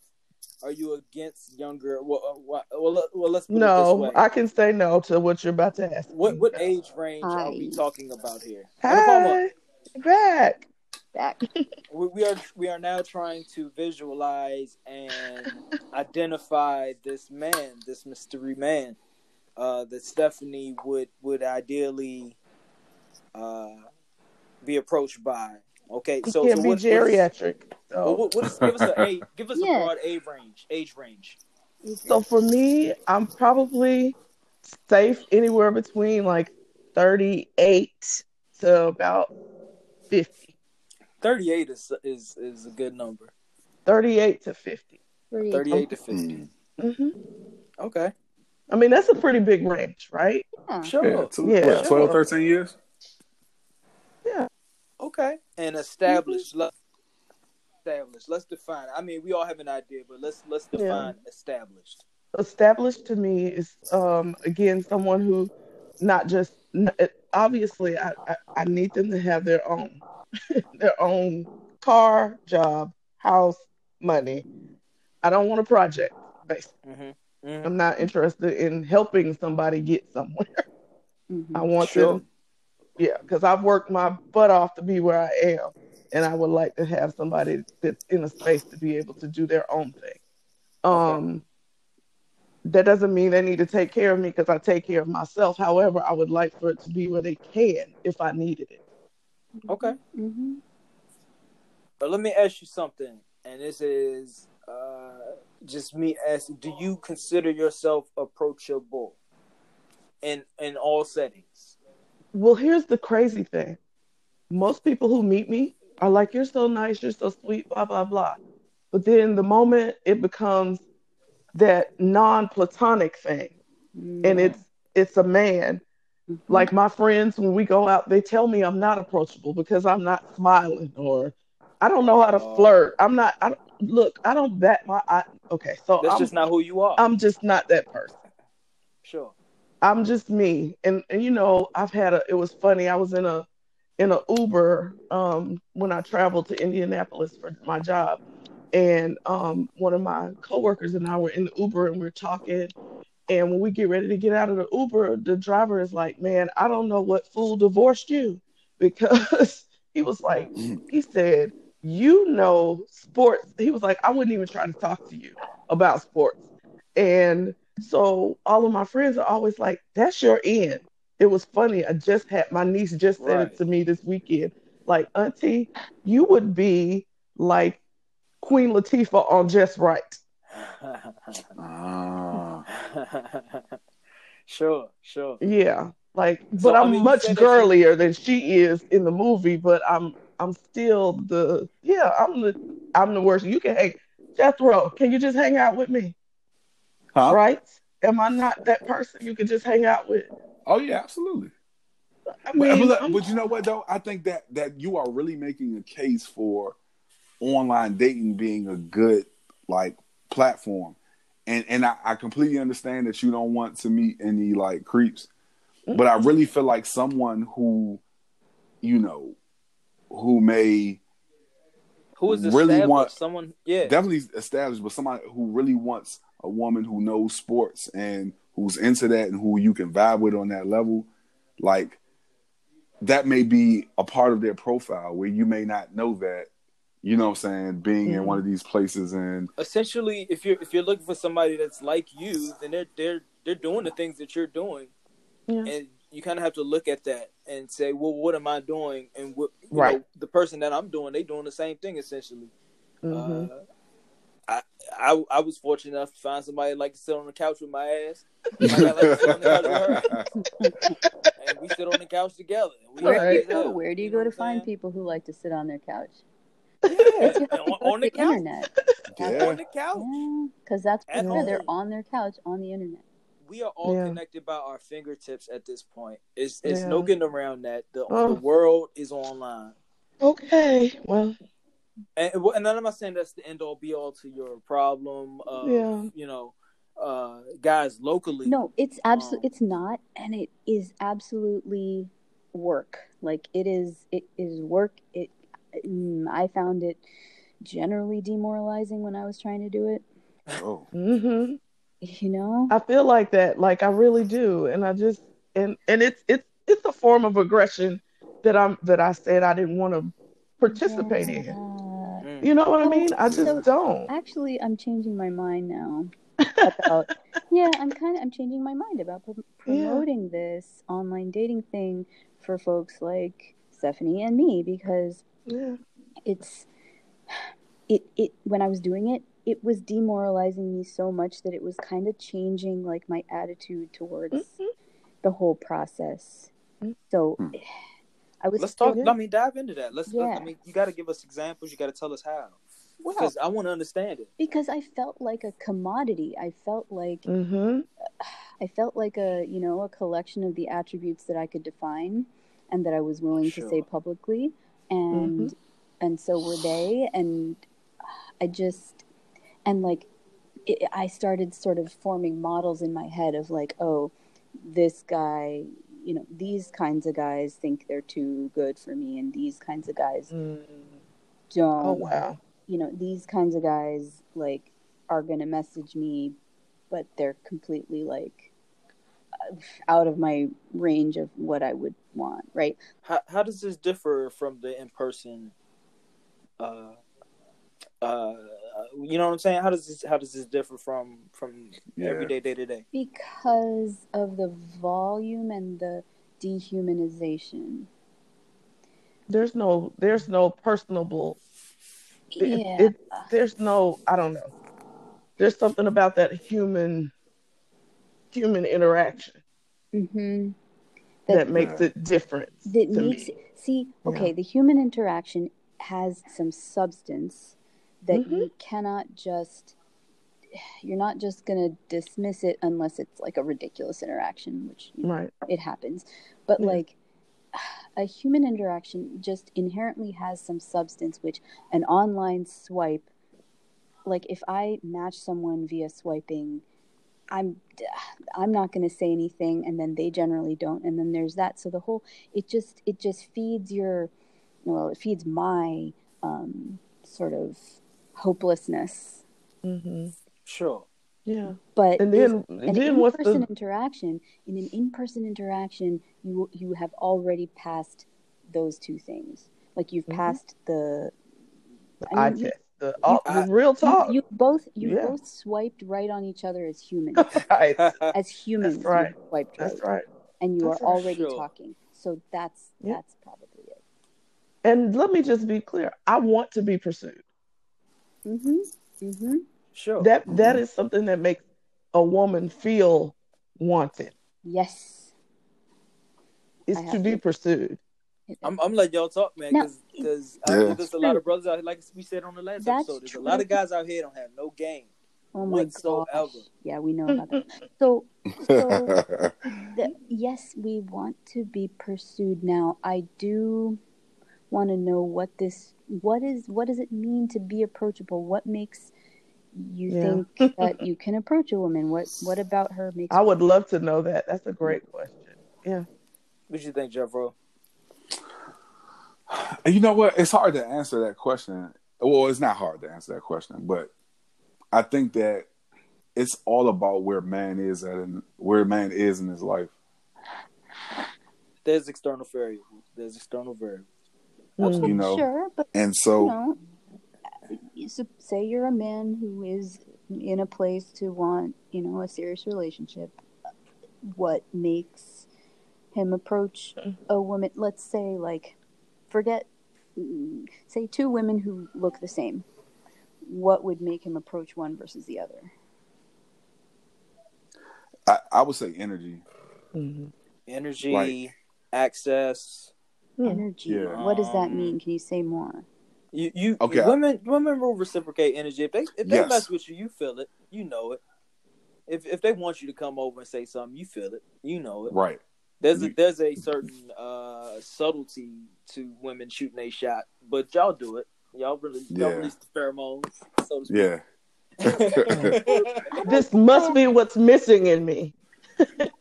[SPEAKER 2] Are you against younger? Well, uh, what- well, let- well let's put it this
[SPEAKER 5] No,
[SPEAKER 2] way.
[SPEAKER 5] I can say no to what you're about to ask.
[SPEAKER 2] What what age range are we
[SPEAKER 3] Hi.
[SPEAKER 2] talking about here?
[SPEAKER 5] Hi, back.
[SPEAKER 3] Back.
[SPEAKER 2] we, we are we are now trying to visualize and identify this man, this mystery man, uh, that Stephanie would would ideally uh, be approached by. Okay,
[SPEAKER 5] He
[SPEAKER 2] so
[SPEAKER 5] can't
[SPEAKER 2] so
[SPEAKER 5] be
[SPEAKER 2] what,
[SPEAKER 5] geriatric.
[SPEAKER 2] What,
[SPEAKER 5] So.
[SPEAKER 2] what, what is, give us a age, give us a
[SPEAKER 3] Yeah.
[SPEAKER 2] broad age range. Age range.
[SPEAKER 5] So for me, I'm probably safe anywhere between like 38 to about 50.
[SPEAKER 2] Thirty eight is is is a good number.
[SPEAKER 5] 38 to 50.
[SPEAKER 2] Thirty eight to fifty.
[SPEAKER 4] Mm.
[SPEAKER 5] hmm
[SPEAKER 2] Okay,
[SPEAKER 5] I mean, that's a pretty big range, right?
[SPEAKER 3] Yeah.
[SPEAKER 2] sure.
[SPEAKER 4] Yeah, two,
[SPEAKER 5] Yeah.
[SPEAKER 4] what, 12, 13 years?
[SPEAKER 5] Yeah.
[SPEAKER 2] Okay, and established. Let's established. Let's define. I mean, we all have an idea, but let's let's
[SPEAKER 5] Yeah.
[SPEAKER 2] define established.
[SPEAKER 5] Established to me is, um, again, someone who not just, obviously, I, I, I need them to have their own, their own car, job, house, money. I don't want a project, basically.
[SPEAKER 2] Mm-hmm. Mm-hmm.
[SPEAKER 5] I'm not interested in helping somebody get somewhere.
[SPEAKER 3] Mhm.
[SPEAKER 5] I want
[SPEAKER 2] Sure.
[SPEAKER 5] them, yeah, because I've worked my butt off to be where I am, and I would like to have somebody that's in a space to be able to do their own thing. Um, that doesn't mean they need to take care of me because I take care of myself. However, I would like for it to be where they can if I needed it.
[SPEAKER 2] Okay,
[SPEAKER 3] Mm-hmm.
[SPEAKER 2] but let me ask you something, and this is uh, just me asking: Do you consider yourself approachable in in all settings?
[SPEAKER 5] Well, here's the crazy thing. Most people who meet me are like, You're so nice, you're so sweet, blah, blah, blah. But then the moment it becomes that non platonic thing, and it's it's a man,
[SPEAKER 3] Mhm.
[SPEAKER 5] like my friends, when we go out, they tell me I'm not approachable because I'm not smiling or I don't know how to
[SPEAKER 2] Oh.
[SPEAKER 5] flirt. I'm not, I don't, look, I don't bat my eye. Okay, so
[SPEAKER 2] That's
[SPEAKER 5] I'm,
[SPEAKER 2] just not who you are.
[SPEAKER 5] I'm just not that person.
[SPEAKER 2] sure.
[SPEAKER 5] I'm just me. And and you know, I've had a it was funny. I was in a in a Uber um when I traveled to Indianapolis for my job. And um one of my coworkers and I were in the Uber and we are talking. And when we get ready to get out of the Uber, the driver is like, Man, I don't know what fool divorced you because he was like, he said, You know sports. He was like, I wouldn't even try to talk to you about sports. And so all of my friends are always like, "That's your end." It was funny. I just had my niece just said
[SPEAKER 2] Right.
[SPEAKER 5] it to me this weekend. Like, Auntie, you would be like Queen Latifah on Just Wright.
[SPEAKER 4] Ah.
[SPEAKER 2] sure, sure.
[SPEAKER 5] Yeah, like, but
[SPEAKER 2] So, I
[SPEAKER 5] I'm
[SPEAKER 2] mean,
[SPEAKER 5] much
[SPEAKER 2] said that you-
[SPEAKER 5] girlier than she is in the movie. But I'm, I'm still the, yeah, I'm the, I'm the worst. You can hang, Jethro. Can you just hang out with me?
[SPEAKER 4] Huh?
[SPEAKER 5] Right? Am I not that person you can just hang out with?
[SPEAKER 4] Oh yeah, absolutely.
[SPEAKER 5] I
[SPEAKER 4] But,
[SPEAKER 5] mean,
[SPEAKER 4] but,
[SPEAKER 5] I'm-
[SPEAKER 4] but you know what though? I think that that you are really making a case for online dating being a good like platform. And and I, I completely understand that you don't want to meet any like creeps. But I really feel like someone who, you know, who may
[SPEAKER 2] Who is
[SPEAKER 4] Really want-
[SPEAKER 2] someone? Yeah,
[SPEAKER 4] definitely established, but somebody who really wants a woman who knows sports and who's into that and who you can vibe with on that level, like that may be a part of their profile where you may not know that. You know what I'm saying? Being in one mm-hmm. of these places and
[SPEAKER 2] Essentially, if you're if you're looking for somebody that's like you, then they're they're they're doing the things that you're doing,
[SPEAKER 5] Yeah.
[SPEAKER 2] and you kind of have to look at that and say, well, what am I doing? And what you
[SPEAKER 5] Right.
[SPEAKER 2] know, the person that I'm doing, they doing the same thing essentially.
[SPEAKER 5] Mhm.
[SPEAKER 2] Uh, I, I I was fortunate enough to find somebody that like to sit on the couch with my ass. Like like to sit on the couch with her, and we sit on the couch together. we
[SPEAKER 3] Where do you go? Where do you
[SPEAKER 2] know
[SPEAKER 3] go to find
[SPEAKER 2] saying?
[SPEAKER 3] people who like to sit on their couch?
[SPEAKER 2] Yeah,
[SPEAKER 3] It's you have to
[SPEAKER 2] on, on the
[SPEAKER 3] the
[SPEAKER 2] couch.
[SPEAKER 3] internet.
[SPEAKER 4] Yeah.
[SPEAKER 2] On the couch.
[SPEAKER 3] because that's
[SPEAKER 2] At
[SPEAKER 3] yeah, they're on their couch on the internet.
[SPEAKER 2] We are all
[SPEAKER 5] Yeah.
[SPEAKER 2] connected by our fingertips at this point. It's it's no getting around that. The,
[SPEAKER 5] Oh.
[SPEAKER 2] the world is online.
[SPEAKER 5] Okay. Well,
[SPEAKER 2] And, and I'm not saying that's the end all be all to your problem. Of,
[SPEAKER 5] Yeah.
[SPEAKER 2] You know, uh, guys locally.
[SPEAKER 3] No, it's absolutely
[SPEAKER 2] Um,
[SPEAKER 3] it's not, and it is absolutely work. Like it is, it is work. It, mm, I found it generally demoralizing when I was trying to do it.
[SPEAKER 4] oh,
[SPEAKER 5] hmm
[SPEAKER 3] You know,
[SPEAKER 5] I feel like that. Like I really do, and I just and and it's it's it's a form of aggression that I'm that I said I didn't want to participate in.
[SPEAKER 3] Yeah.
[SPEAKER 2] Mm.
[SPEAKER 5] You know what I mean? I just
[SPEAKER 3] so-
[SPEAKER 5] don't.
[SPEAKER 3] Actually, I'm changing my mind now. About yeah, I'm kind of I'm changing my mind about pr-
[SPEAKER 5] Yeah.
[SPEAKER 3] promoting this online dating thing for folks like Stephanie and me because
[SPEAKER 5] Yeah.
[SPEAKER 3] it's it it when I was doing it, it was demoralizing me so much that it was kind of changing like my attitude towards
[SPEAKER 5] Mhm.
[SPEAKER 3] the whole process.
[SPEAKER 5] Mhm.
[SPEAKER 3] So
[SPEAKER 4] Hmm.
[SPEAKER 3] I was
[SPEAKER 2] Let's talk.
[SPEAKER 5] Yeah.
[SPEAKER 2] I mean, dive into that. Let's. let-
[SPEAKER 3] Yeah.
[SPEAKER 2] I mean, you got to give us examples. You got to tell us how,
[SPEAKER 3] well
[SPEAKER 2] because I want to understand it.
[SPEAKER 3] because I felt like a commodity. I felt like
[SPEAKER 5] Mm-hmm.
[SPEAKER 3] I felt like a you know a collection of the attributes that I could define and that I was willing to say publicly and and so were they and I just and like it, I started sort of forming models in my head of like oh this guy you know these kinds of guys think they're too good for me and these kinds of guys don't
[SPEAKER 5] Oh wow.
[SPEAKER 3] you know these kinds of guys like are gonna message me but they're completely like uh, out of my range of what i would want right
[SPEAKER 2] How how does this differ from the in person? Uh, uh, you know what I'm saying? How does this how does this differ from from
[SPEAKER 4] Yeah.
[SPEAKER 2] everyday day to day?
[SPEAKER 3] because of the volume and the dehumanization
[SPEAKER 5] There's no there's no personable it-
[SPEAKER 3] yeah
[SPEAKER 5] it- there's no I don't know. There's something about that human human interaction
[SPEAKER 3] mm-hmm.
[SPEAKER 5] that,
[SPEAKER 3] that,
[SPEAKER 5] makes it different.
[SPEAKER 3] that
[SPEAKER 5] to
[SPEAKER 3] makes
[SPEAKER 5] me.
[SPEAKER 3] it see
[SPEAKER 5] Yeah.
[SPEAKER 3] okay the human interaction has some substance that
[SPEAKER 5] Mhm.
[SPEAKER 3] you cannot just you're not just going to dismiss it unless it's like a ridiculous interaction which you know,
[SPEAKER 5] Right.
[SPEAKER 3] it happens but
[SPEAKER 5] Yeah.
[SPEAKER 3] like a human interaction just inherently has some substance which an online swipe like if i match someone via swiping i'm i'm not going to say anything and then they generally don't and then there's that so the whole it just it just feeds your well it feeds my um sort of hopelessness
[SPEAKER 5] hmm
[SPEAKER 2] Sure.
[SPEAKER 5] Yeah.
[SPEAKER 3] but
[SPEAKER 5] And
[SPEAKER 3] there's-
[SPEAKER 5] then
[SPEAKER 3] an
[SPEAKER 5] then what's
[SPEAKER 3] in-person
[SPEAKER 5] the
[SPEAKER 3] interaction in an in-person interaction you you have already passed those two things like you've
[SPEAKER 5] Mhm.
[SPEAKER 3] passed the
[SPEAKER 5] the
[SPEAKER 3] I
[SPEAKER 5] eye
[SPEAKER 3] mean, you-
[SPEAKER 5] The, all,
[SPEAKER 2] I-
[SPEAKER 5] the real talk.
[SPEAKER 3] you, you both you
[SPEAKER 5] Yeah.
[SPEAKER 3] both swiped right on each other as humans
[SPEAKER 5] right.
[SPEAKER 3] as humans
[SPEAKER 5] That's right.
[SPEAKER 3] you swiped right,
[SPEAKER 5] That's right.
[SPEAKER 3] and you
[SPEAKER 5] That's
[SPEAKER 3] are already
[SPEAKER 2] Sure.
[SPEAKER 3] talking so that's
[SPEAKER 5] Yeah.
[SPEAKER 3] that's probably it
[SPEAKER 5] And let me just be clear. I want to be pursued.
[SPEAKER 3] Mm-hmm mm-hmm
[SPEAKER 2] sure.
[SPEAKER 5] That that is something that makes a woman feel wanted.
[SPEAKER 3] yes It's
[SPEAKER 5] to be
[SPEAKER 3] to-
[SPEAKER 5] pursued.
[SPEAKER 2] I'm I'm letting y'all talk, man,
[SPEAKER 3] Now,
[SPEAKER 2] because
[SPEAKER 4] Yeah.
[SPEAKER 2] There's a lot of brothers out here, like we said on the last
[SPEAKER 3] That's
[SPEAKER 2] episode. There's a lot of guys out here don't have no game.
[SPEAKER 3] oh my
[SPEAKER 2] Whatsoever.
[SPEAKER 3] gosh yeah we know about that so so the, yes, we want to be pursued now. I do want to know what this what is what does it mean to be approachable? What makes you
[SPEAKER 5] Yeah.
[SPEAKER 3] think that you can approach a woman? What what about her makes
[SPEAKER 5] I would love to know that. That's a great question. Yeah.
[SPEAKER 2] What do you think,
[SPEAKER 4] Jethro? You know what? It's hard to answer that question. Well, it's not hard to answer that question, but I think that it's all about where man is at and where man is in his life.
[SPEAKER 2] there's external variables. There's external variables.
[SPEAKER 5] Mm.
[SPEAKER 4] You know,
[SPEAKER 3] sure, but
[SPEAKER 4] and so
[SPEAKER 3] you know, you say you're a man who is in a place to want, you know, a serious relationship. What makes him approach a woman? Let's say, like, forget, mm, say two women who look the same. What would make him approach one versus the other?
[SPEAKER 4] I, I would say energy.
[SPEAKER 5] Mhm.
[SPEAKER 2] Energy,
[SPEAKER 4] Like-
[SPEAKER 2] access.
[SPEAKER 3] Energy.
[SPEAKER 4] Yeah.
[SPEAKER 3] What does that
[SPEAKER 2] Um,
[SPEAKER 3] mean? Can you say more?
[SPEAKER 2] You, you,
[SPEAKER 4] Okay.
[SPEAKER 2] Women, women will reciprocate energy. If they, if they
[SPEAKER 4] Yes.
[SPEAKER 2] mess with you, you feel it. You know it. If, if they want you to come over and say something, you feel it. You know it.
[SPEAKER 4] Right.
[SPEAKER 2] There's a, there's a certain uh, subtlety to women shooting a shot, but y'all do it. Y'all really, y'all release the pheromones, so to speak.
[SPEAKER 4] Yeah.
[SPEAKER 5] This must be what's missing in me.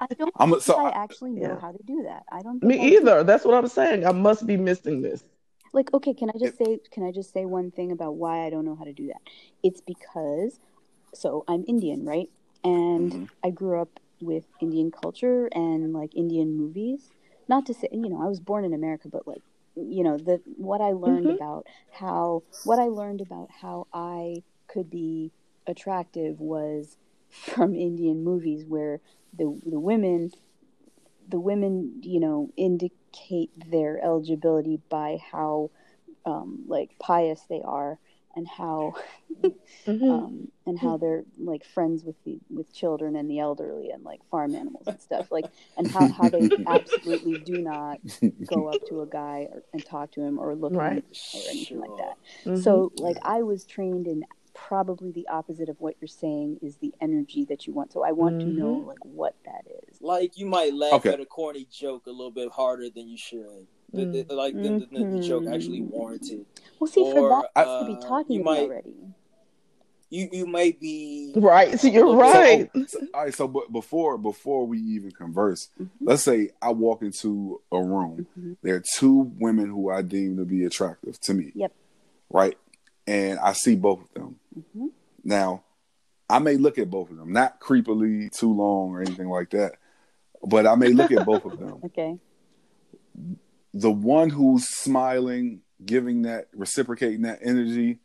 [SPEAKER 3] I don't
[SPEAKER 4] I'm a-
[SPEAKER 3] think
[SPEAKER 4] so
[SPEAKER 3] I
[SPEAKER 4] I-
[SPEAKER 3] actually know
[SPEAKER 5] Yeah.
[SPEAKER 3] how to do that. I don't.
[SPEAKER 5] Me
[SPEAKER 3] think I do.
[SPEAKER 5] either. That's what I'm saying. I must be missing this.
[SPEAKER 3] Like, okay, can I just say can I just say one thing about why I don't know how to do that? It's because so I'm Indian, right? And
[SPEAKER 4] Mhm.
[SPEAKER 3] I grew up with Indian culture and like Indian movies. Not to say, you know, I was born in America, but like, you know, the what I learned
[SPEAKER 5] Mhm.
[SPEAKER 3] about how what I learned about how I could be attractive was from Indian movies where the the women the women, you know, indicate their eligibility by how um, like pious they are and how
[SPEAKER 5] Mhm.
[SPEAKER 3] um, and how they're like friends with the with children and the elderly and like farm animals and stuff like and how, how they absolutely do not go up to a guy or, and talk to him or look
[SPEAKER 5] Right.
[SPEAKER 3] at him or anything like that.
[SPEAKER 5] Mhm.
[SPEAKER 3] So like I was trained in probably the opposite of what you're saying is the energy that you want. So I want to know like what that is.
[SPEAKER 2] Like you might laugh
[SPEAKER 4] Okay.
[SPEAKER 2] at a corny joke a little bit harder than you should. The-
[SPEAKER 5] Mm.
[SPEAKER 2] the- like than, than the joke
[SPEAKER 3] Mhm.
[SPEAKER 2] actually warranted.
[SPEAKER 3] Well, see, for
[SPEAKER 2] Or,
[SPEAKER 3] that to be
[SPEAKER 2] uh,
[SPEAKER 3] talking
[SPEAKER 2] you
[SPEAKER 3] to me
[SPEAKER 2] might-
[SPEAKER 3] already.
[SPEAKER 2] You you may be
[SPEAKER 5] right. So you're
[SPEAKER 2] So-
[SPEAKER 5] right.
[SPEAKER 4] So, all right. So, but before before we even converse,
[SPEAKER 3] Mhm.
[SPEAKER 4] let's say I walk into a room.
[SPEAKER 3] Mhm.
[SPEAKER 4] There are two women who I deem to be attractive to me.
[SPEAKER 3] Yep.
[SPEAKER 4] Right. And I see both of them.
[SPEAKER 3] Hmm
[SPEAKER 4] Now, I may look at both of them, not creepily too long or anything like that, but I may look at both of them.
[SPEAKER 3] Okay.
[SPEAKER 4] The one who's smiling, giving that, reciprocating that energy,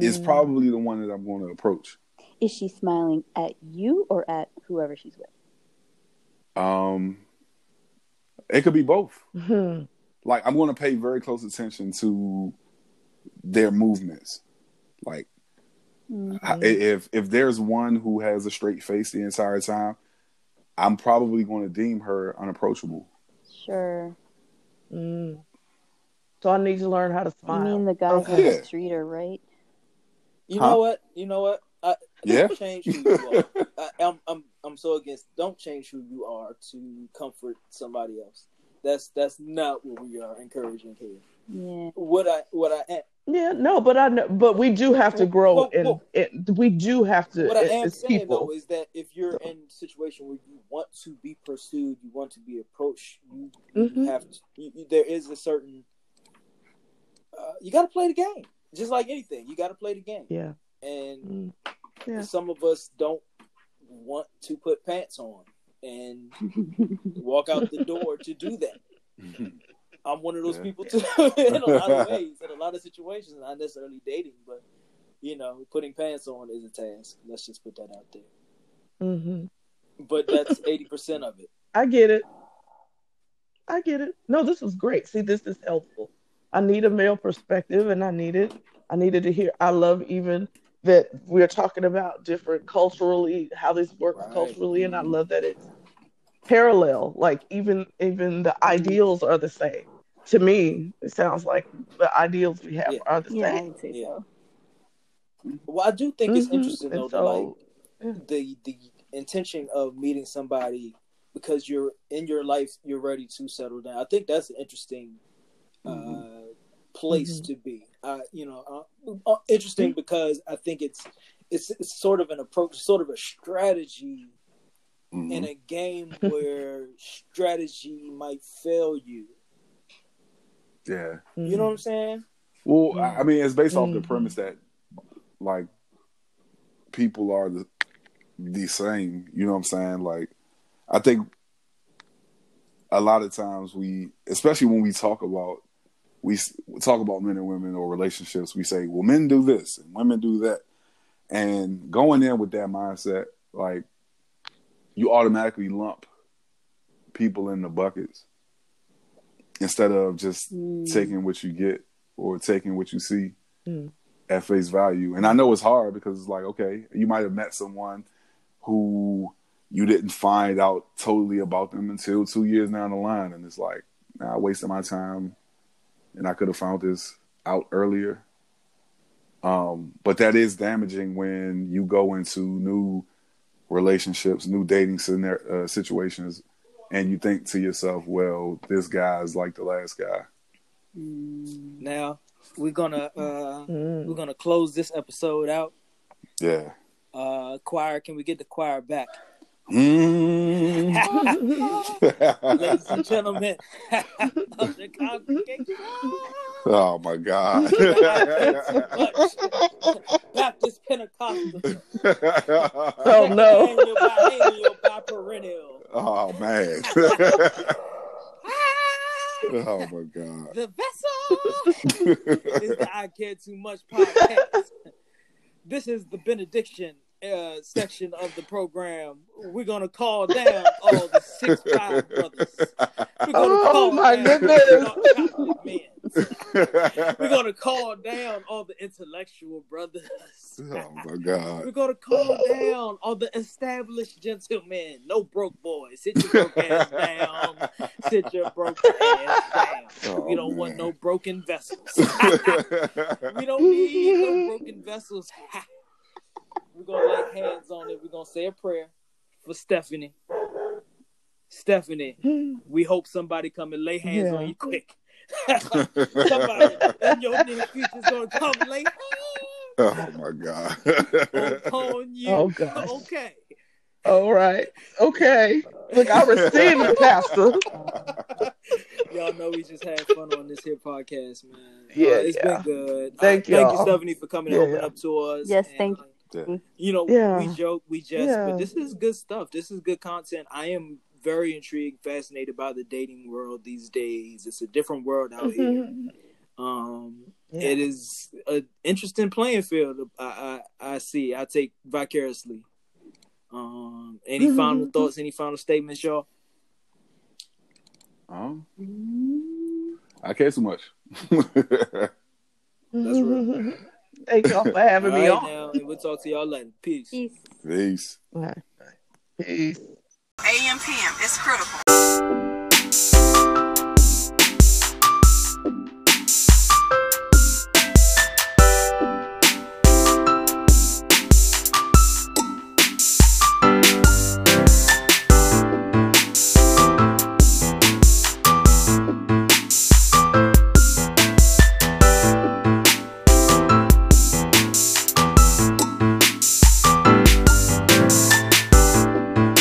[SPEAKER 4] is
[SPEAKER 5] Mm.
[SPEAKER 4] probably the one that I'm going to approach.
[SPEAKER 3] Is she smiling at you or at whoever she's with?
[SPEAKER 4] Um, it could be both.
[SPEAKER 5] Mhm.
[SPEAKER 4] Like I'm going to pay very close attention to their movements. Like
[SPEAKER 3] Mm.
[SPEAKER 4] I- if if there's one who has a straight face the entire time, I'm probably going to deem her unapproachable.
[SPEAKER 3] Sure.
[SPEAKER 5] Mm. So I need to learn how to
[SPEAKER 3] You
[SPEAKER 5] smile.
[SPEAKER 3] mean the guy on
[SPEAKER 4] Okay.
[SPEAKER 3] the street are right?
[SPEAKER 2] You
[SPEAKER 4] Huh?
[SPEAKER 2] know what? You know what? I,
[SPEAKER 4] yeah.
[SPEAKER 2] change who you are. I, I'm, I'm, I'm so against. Don't change who you are to comfort somebody else. That's that's not what we are encouraging here.
[SPEAKER 3] Yeah.
[SPEAKER 2] What I what I am,
[SPEAKER 5] yeah, no, but I know, but we do have to grow,
[SPEAKER 2] Well,
[SPEAKER 5] and
[SPEAKER 2] well,
[SPEAKER 5] it, we do have to.
[SPEAKER 2] what I am saying
[SPEAKER 5] people.
[SPEAKER 2] though is that if you're in a situation where you want to be pursued, you want to be approached, you, you
[SPEAKER 5] Mhm.
[SPEAKER 2] have to. You, you- there is a certain. Uh, you got to play the game, just like anything. You got to play the game,
[SPEAKER 5] yeah.
[SPEAKER 2] and
[SPEAKER 5] Mm. Yeah.
[SPEAKER 2] some of us don't want to put pants on and walk out the door to do that. I'm one of those
[SPEAKER 4] Yeah.
[SPEAKER 2] people too in a lot of ways, in a lot of situations, not necessarily dating, but you know, putting pants on is a task. Let's just put that out there.
[SPEAKER 5] hmm
[SPEAKER 2] But that's eighty percent of it.
[SPEAKER 5] I get it. I get it. No, this was great. See, this is helpful. I need a male perspective, and I needed. I needed to hear. I love even that we're talking about different culturally how this works
[SPEAKER 2] Right.
[SPEAKER 5] culturally, and I love that it's parallel. Like even even the ideals are the same. To me, it sounds like the ideals we have
[SPEAKER 2] Yeah.
[SPEAKER 5] are the
[SPEAKER 3] Yeah,
[SPEAKER 5] same.
[SPEAKER 3] I'd say
[SPEAKER 2] Yeah.
[SPEAKER 3] so.
[SPEAKER 2] Well, I do think it's
[SPEAKER 5] Mhm.
[SPEAKER 2] interesting though,
[SPEAKER 5] so,
[SPEAKER 2] that like the the intention of meeting somebody because you're in your life, you're ready to settle down. I think that's an interesting uh, place
[SPEAKER 5] Mhm.
[SPEAKER 2] to be. Uh, you know, uh, uh, interesting because I think it's, it's it's sort of an approach, sort of a strategy in a game where strategy might fail you.
[SPEAKER 4] Yeah.
[SPEAKER 2] You know what I'm saying?
[SPEAKER 4] Well, I I mean, it's based off the
[SPEAKER 5] Mhm.
[SPEAKER 4] premise that like people are the the same. You know what I'm saying? Like, I think a lot of times we, especially when we talk about we talk about men and women or relationships, we say, well, men do this and women do that. And going in with that mindset, like you automatically lump people in the buckets instead of just
[SPEAKER 3] Mm.
[SPEAKER 4] taking what you get or taking what you see
[SPEAKER 5] Mm.
[SPEAKER 4] at face value. And I know it's hard because it's like, okay, you might have met someone who you didn't find out totally about them until two years down the line. And it's like, nah, I wasted my time and I could have found this out earlier. Um, but that is damaging when you go into new relationships, new dating scenario, uh, situations, and you think to yourself, well, this guy's like the last guy.
[SPEAKER 3] Mm.
[SPEAKER 2] Now we're gonna uh,
[SPEAKER 5] Mm.
[SPEAKER 2] we're gonna close this episode out.
[SPEAKER 4] Yeah.
[SPEAKER 2] Uh, choir, can we get the choir back?
[SPEAKER 4] Mm.
[SPEAKER 2] Ladies and gentlemen of the congregation.
[SPEAKER 4] oh my God.
[SPEAKER 2] Baptist Pentecostal.
[SPEAKER 5] Oh, no.
[SPEAKER 2] Biennial, biennial, biperennial.
[SPEAKER 4] Oh man. oh my God.
[SPEAKER 2] The vessel is the I Care Too Much podcast. This is the benediction uh, section of the program. We're gonna call down all the six five brothers. We're gonna
[SPEAKER 5] Oh,
[SPEAKER 2] call
[SPEAKER 5] my
[SPEAKER 2] down
[SPEAKER 5] goodness.
[SPEAKER 2] all the We're gonna call down all the intellectual brothers.
[SPEAKER 4] oh my God.
[SPEAKER 2] We're gonna call down all the established gentlemen. No broke boys. Sit your broke ass down. Sit your broke ass down.
[SPEAKER 4] Oh,
[SPEAKER 2] we don't want no broken vessels. we don't need no broken vessels. We're gonna lay hands on it. We're gonna say a prayer for Stephanie. Stephanie, we hope somebody come and lay hands
[SPEAKER 5] Yeah.
[SPEAKER 2] on you quick. somebody in your near future is gonna come and lay
[SPEAKER 4] oh my God.
[SPEAKER 2] hands upon you.
[SPEAKER 5] Oh, gosh.
[SPEAKER 2] Okay.
[SPEAKER 5] All right. Okay. Look, I received it, Pastor.
[SPEAKER 2] Y'all know we just had fun on this here podcast, man.
[SPEAKER 5] Yeah,
[SPEAKER 2] Uh, it's
[SPEAKER 5] yeah.
[SPEAKER 2] been good.
[SPEAKER 5] Thank
[SPEAKER 2] uh, thank you. Stephanie, for coming
[SPEAKER 5] Yeah,
[SPEAKER 2] and opening
[SPEAKER 5] yeah.
[SPEAKER 2] up to us.
[SPEAKER 3] Yes,
[SPEAKER 2] And,
[SPEAKER 3] thank
[SPEAKER 2] uh,
[SPEAKER 4] Yeah.
[SPEAKER 2] you know,
[SPEAKER 5] Yeah.
[SPEAKER 2] we joke, we jest,
[SPEAKER 5] Yeah.
[SPEAKER 2] but this is good stuff. This is good content. I am very intrigued, fascinated by the dating world these days. It's a different world out here.
[SPEAKER 5] Mhm.
[SPEAKER 2] Um,
[SPEAKER 5] Yeah.
[SPEAKER 2] It is an interesting playing field. I, I I see. I take vicariously. Um, any final thoughts? Any final statements, y'all?
[SPEAKER 4] Um. I care so much.
[SPEAKER 2] That's real.
[SPEAKER 5] Thank y'all for having
[SPEAKER 2] All
[SPEAKER 5] me
[SPEAKER 2] right,
[SPEAKER 5] on.
[SPEAKER 2] now, and we'll talk to y'all later. Peace.
[SPEAKER 3] Peace.
[SPEAKER 4] Peace.
[SPEAKER 5] All right. Peace.
[SPEAKER 6] AM PM. It's critical.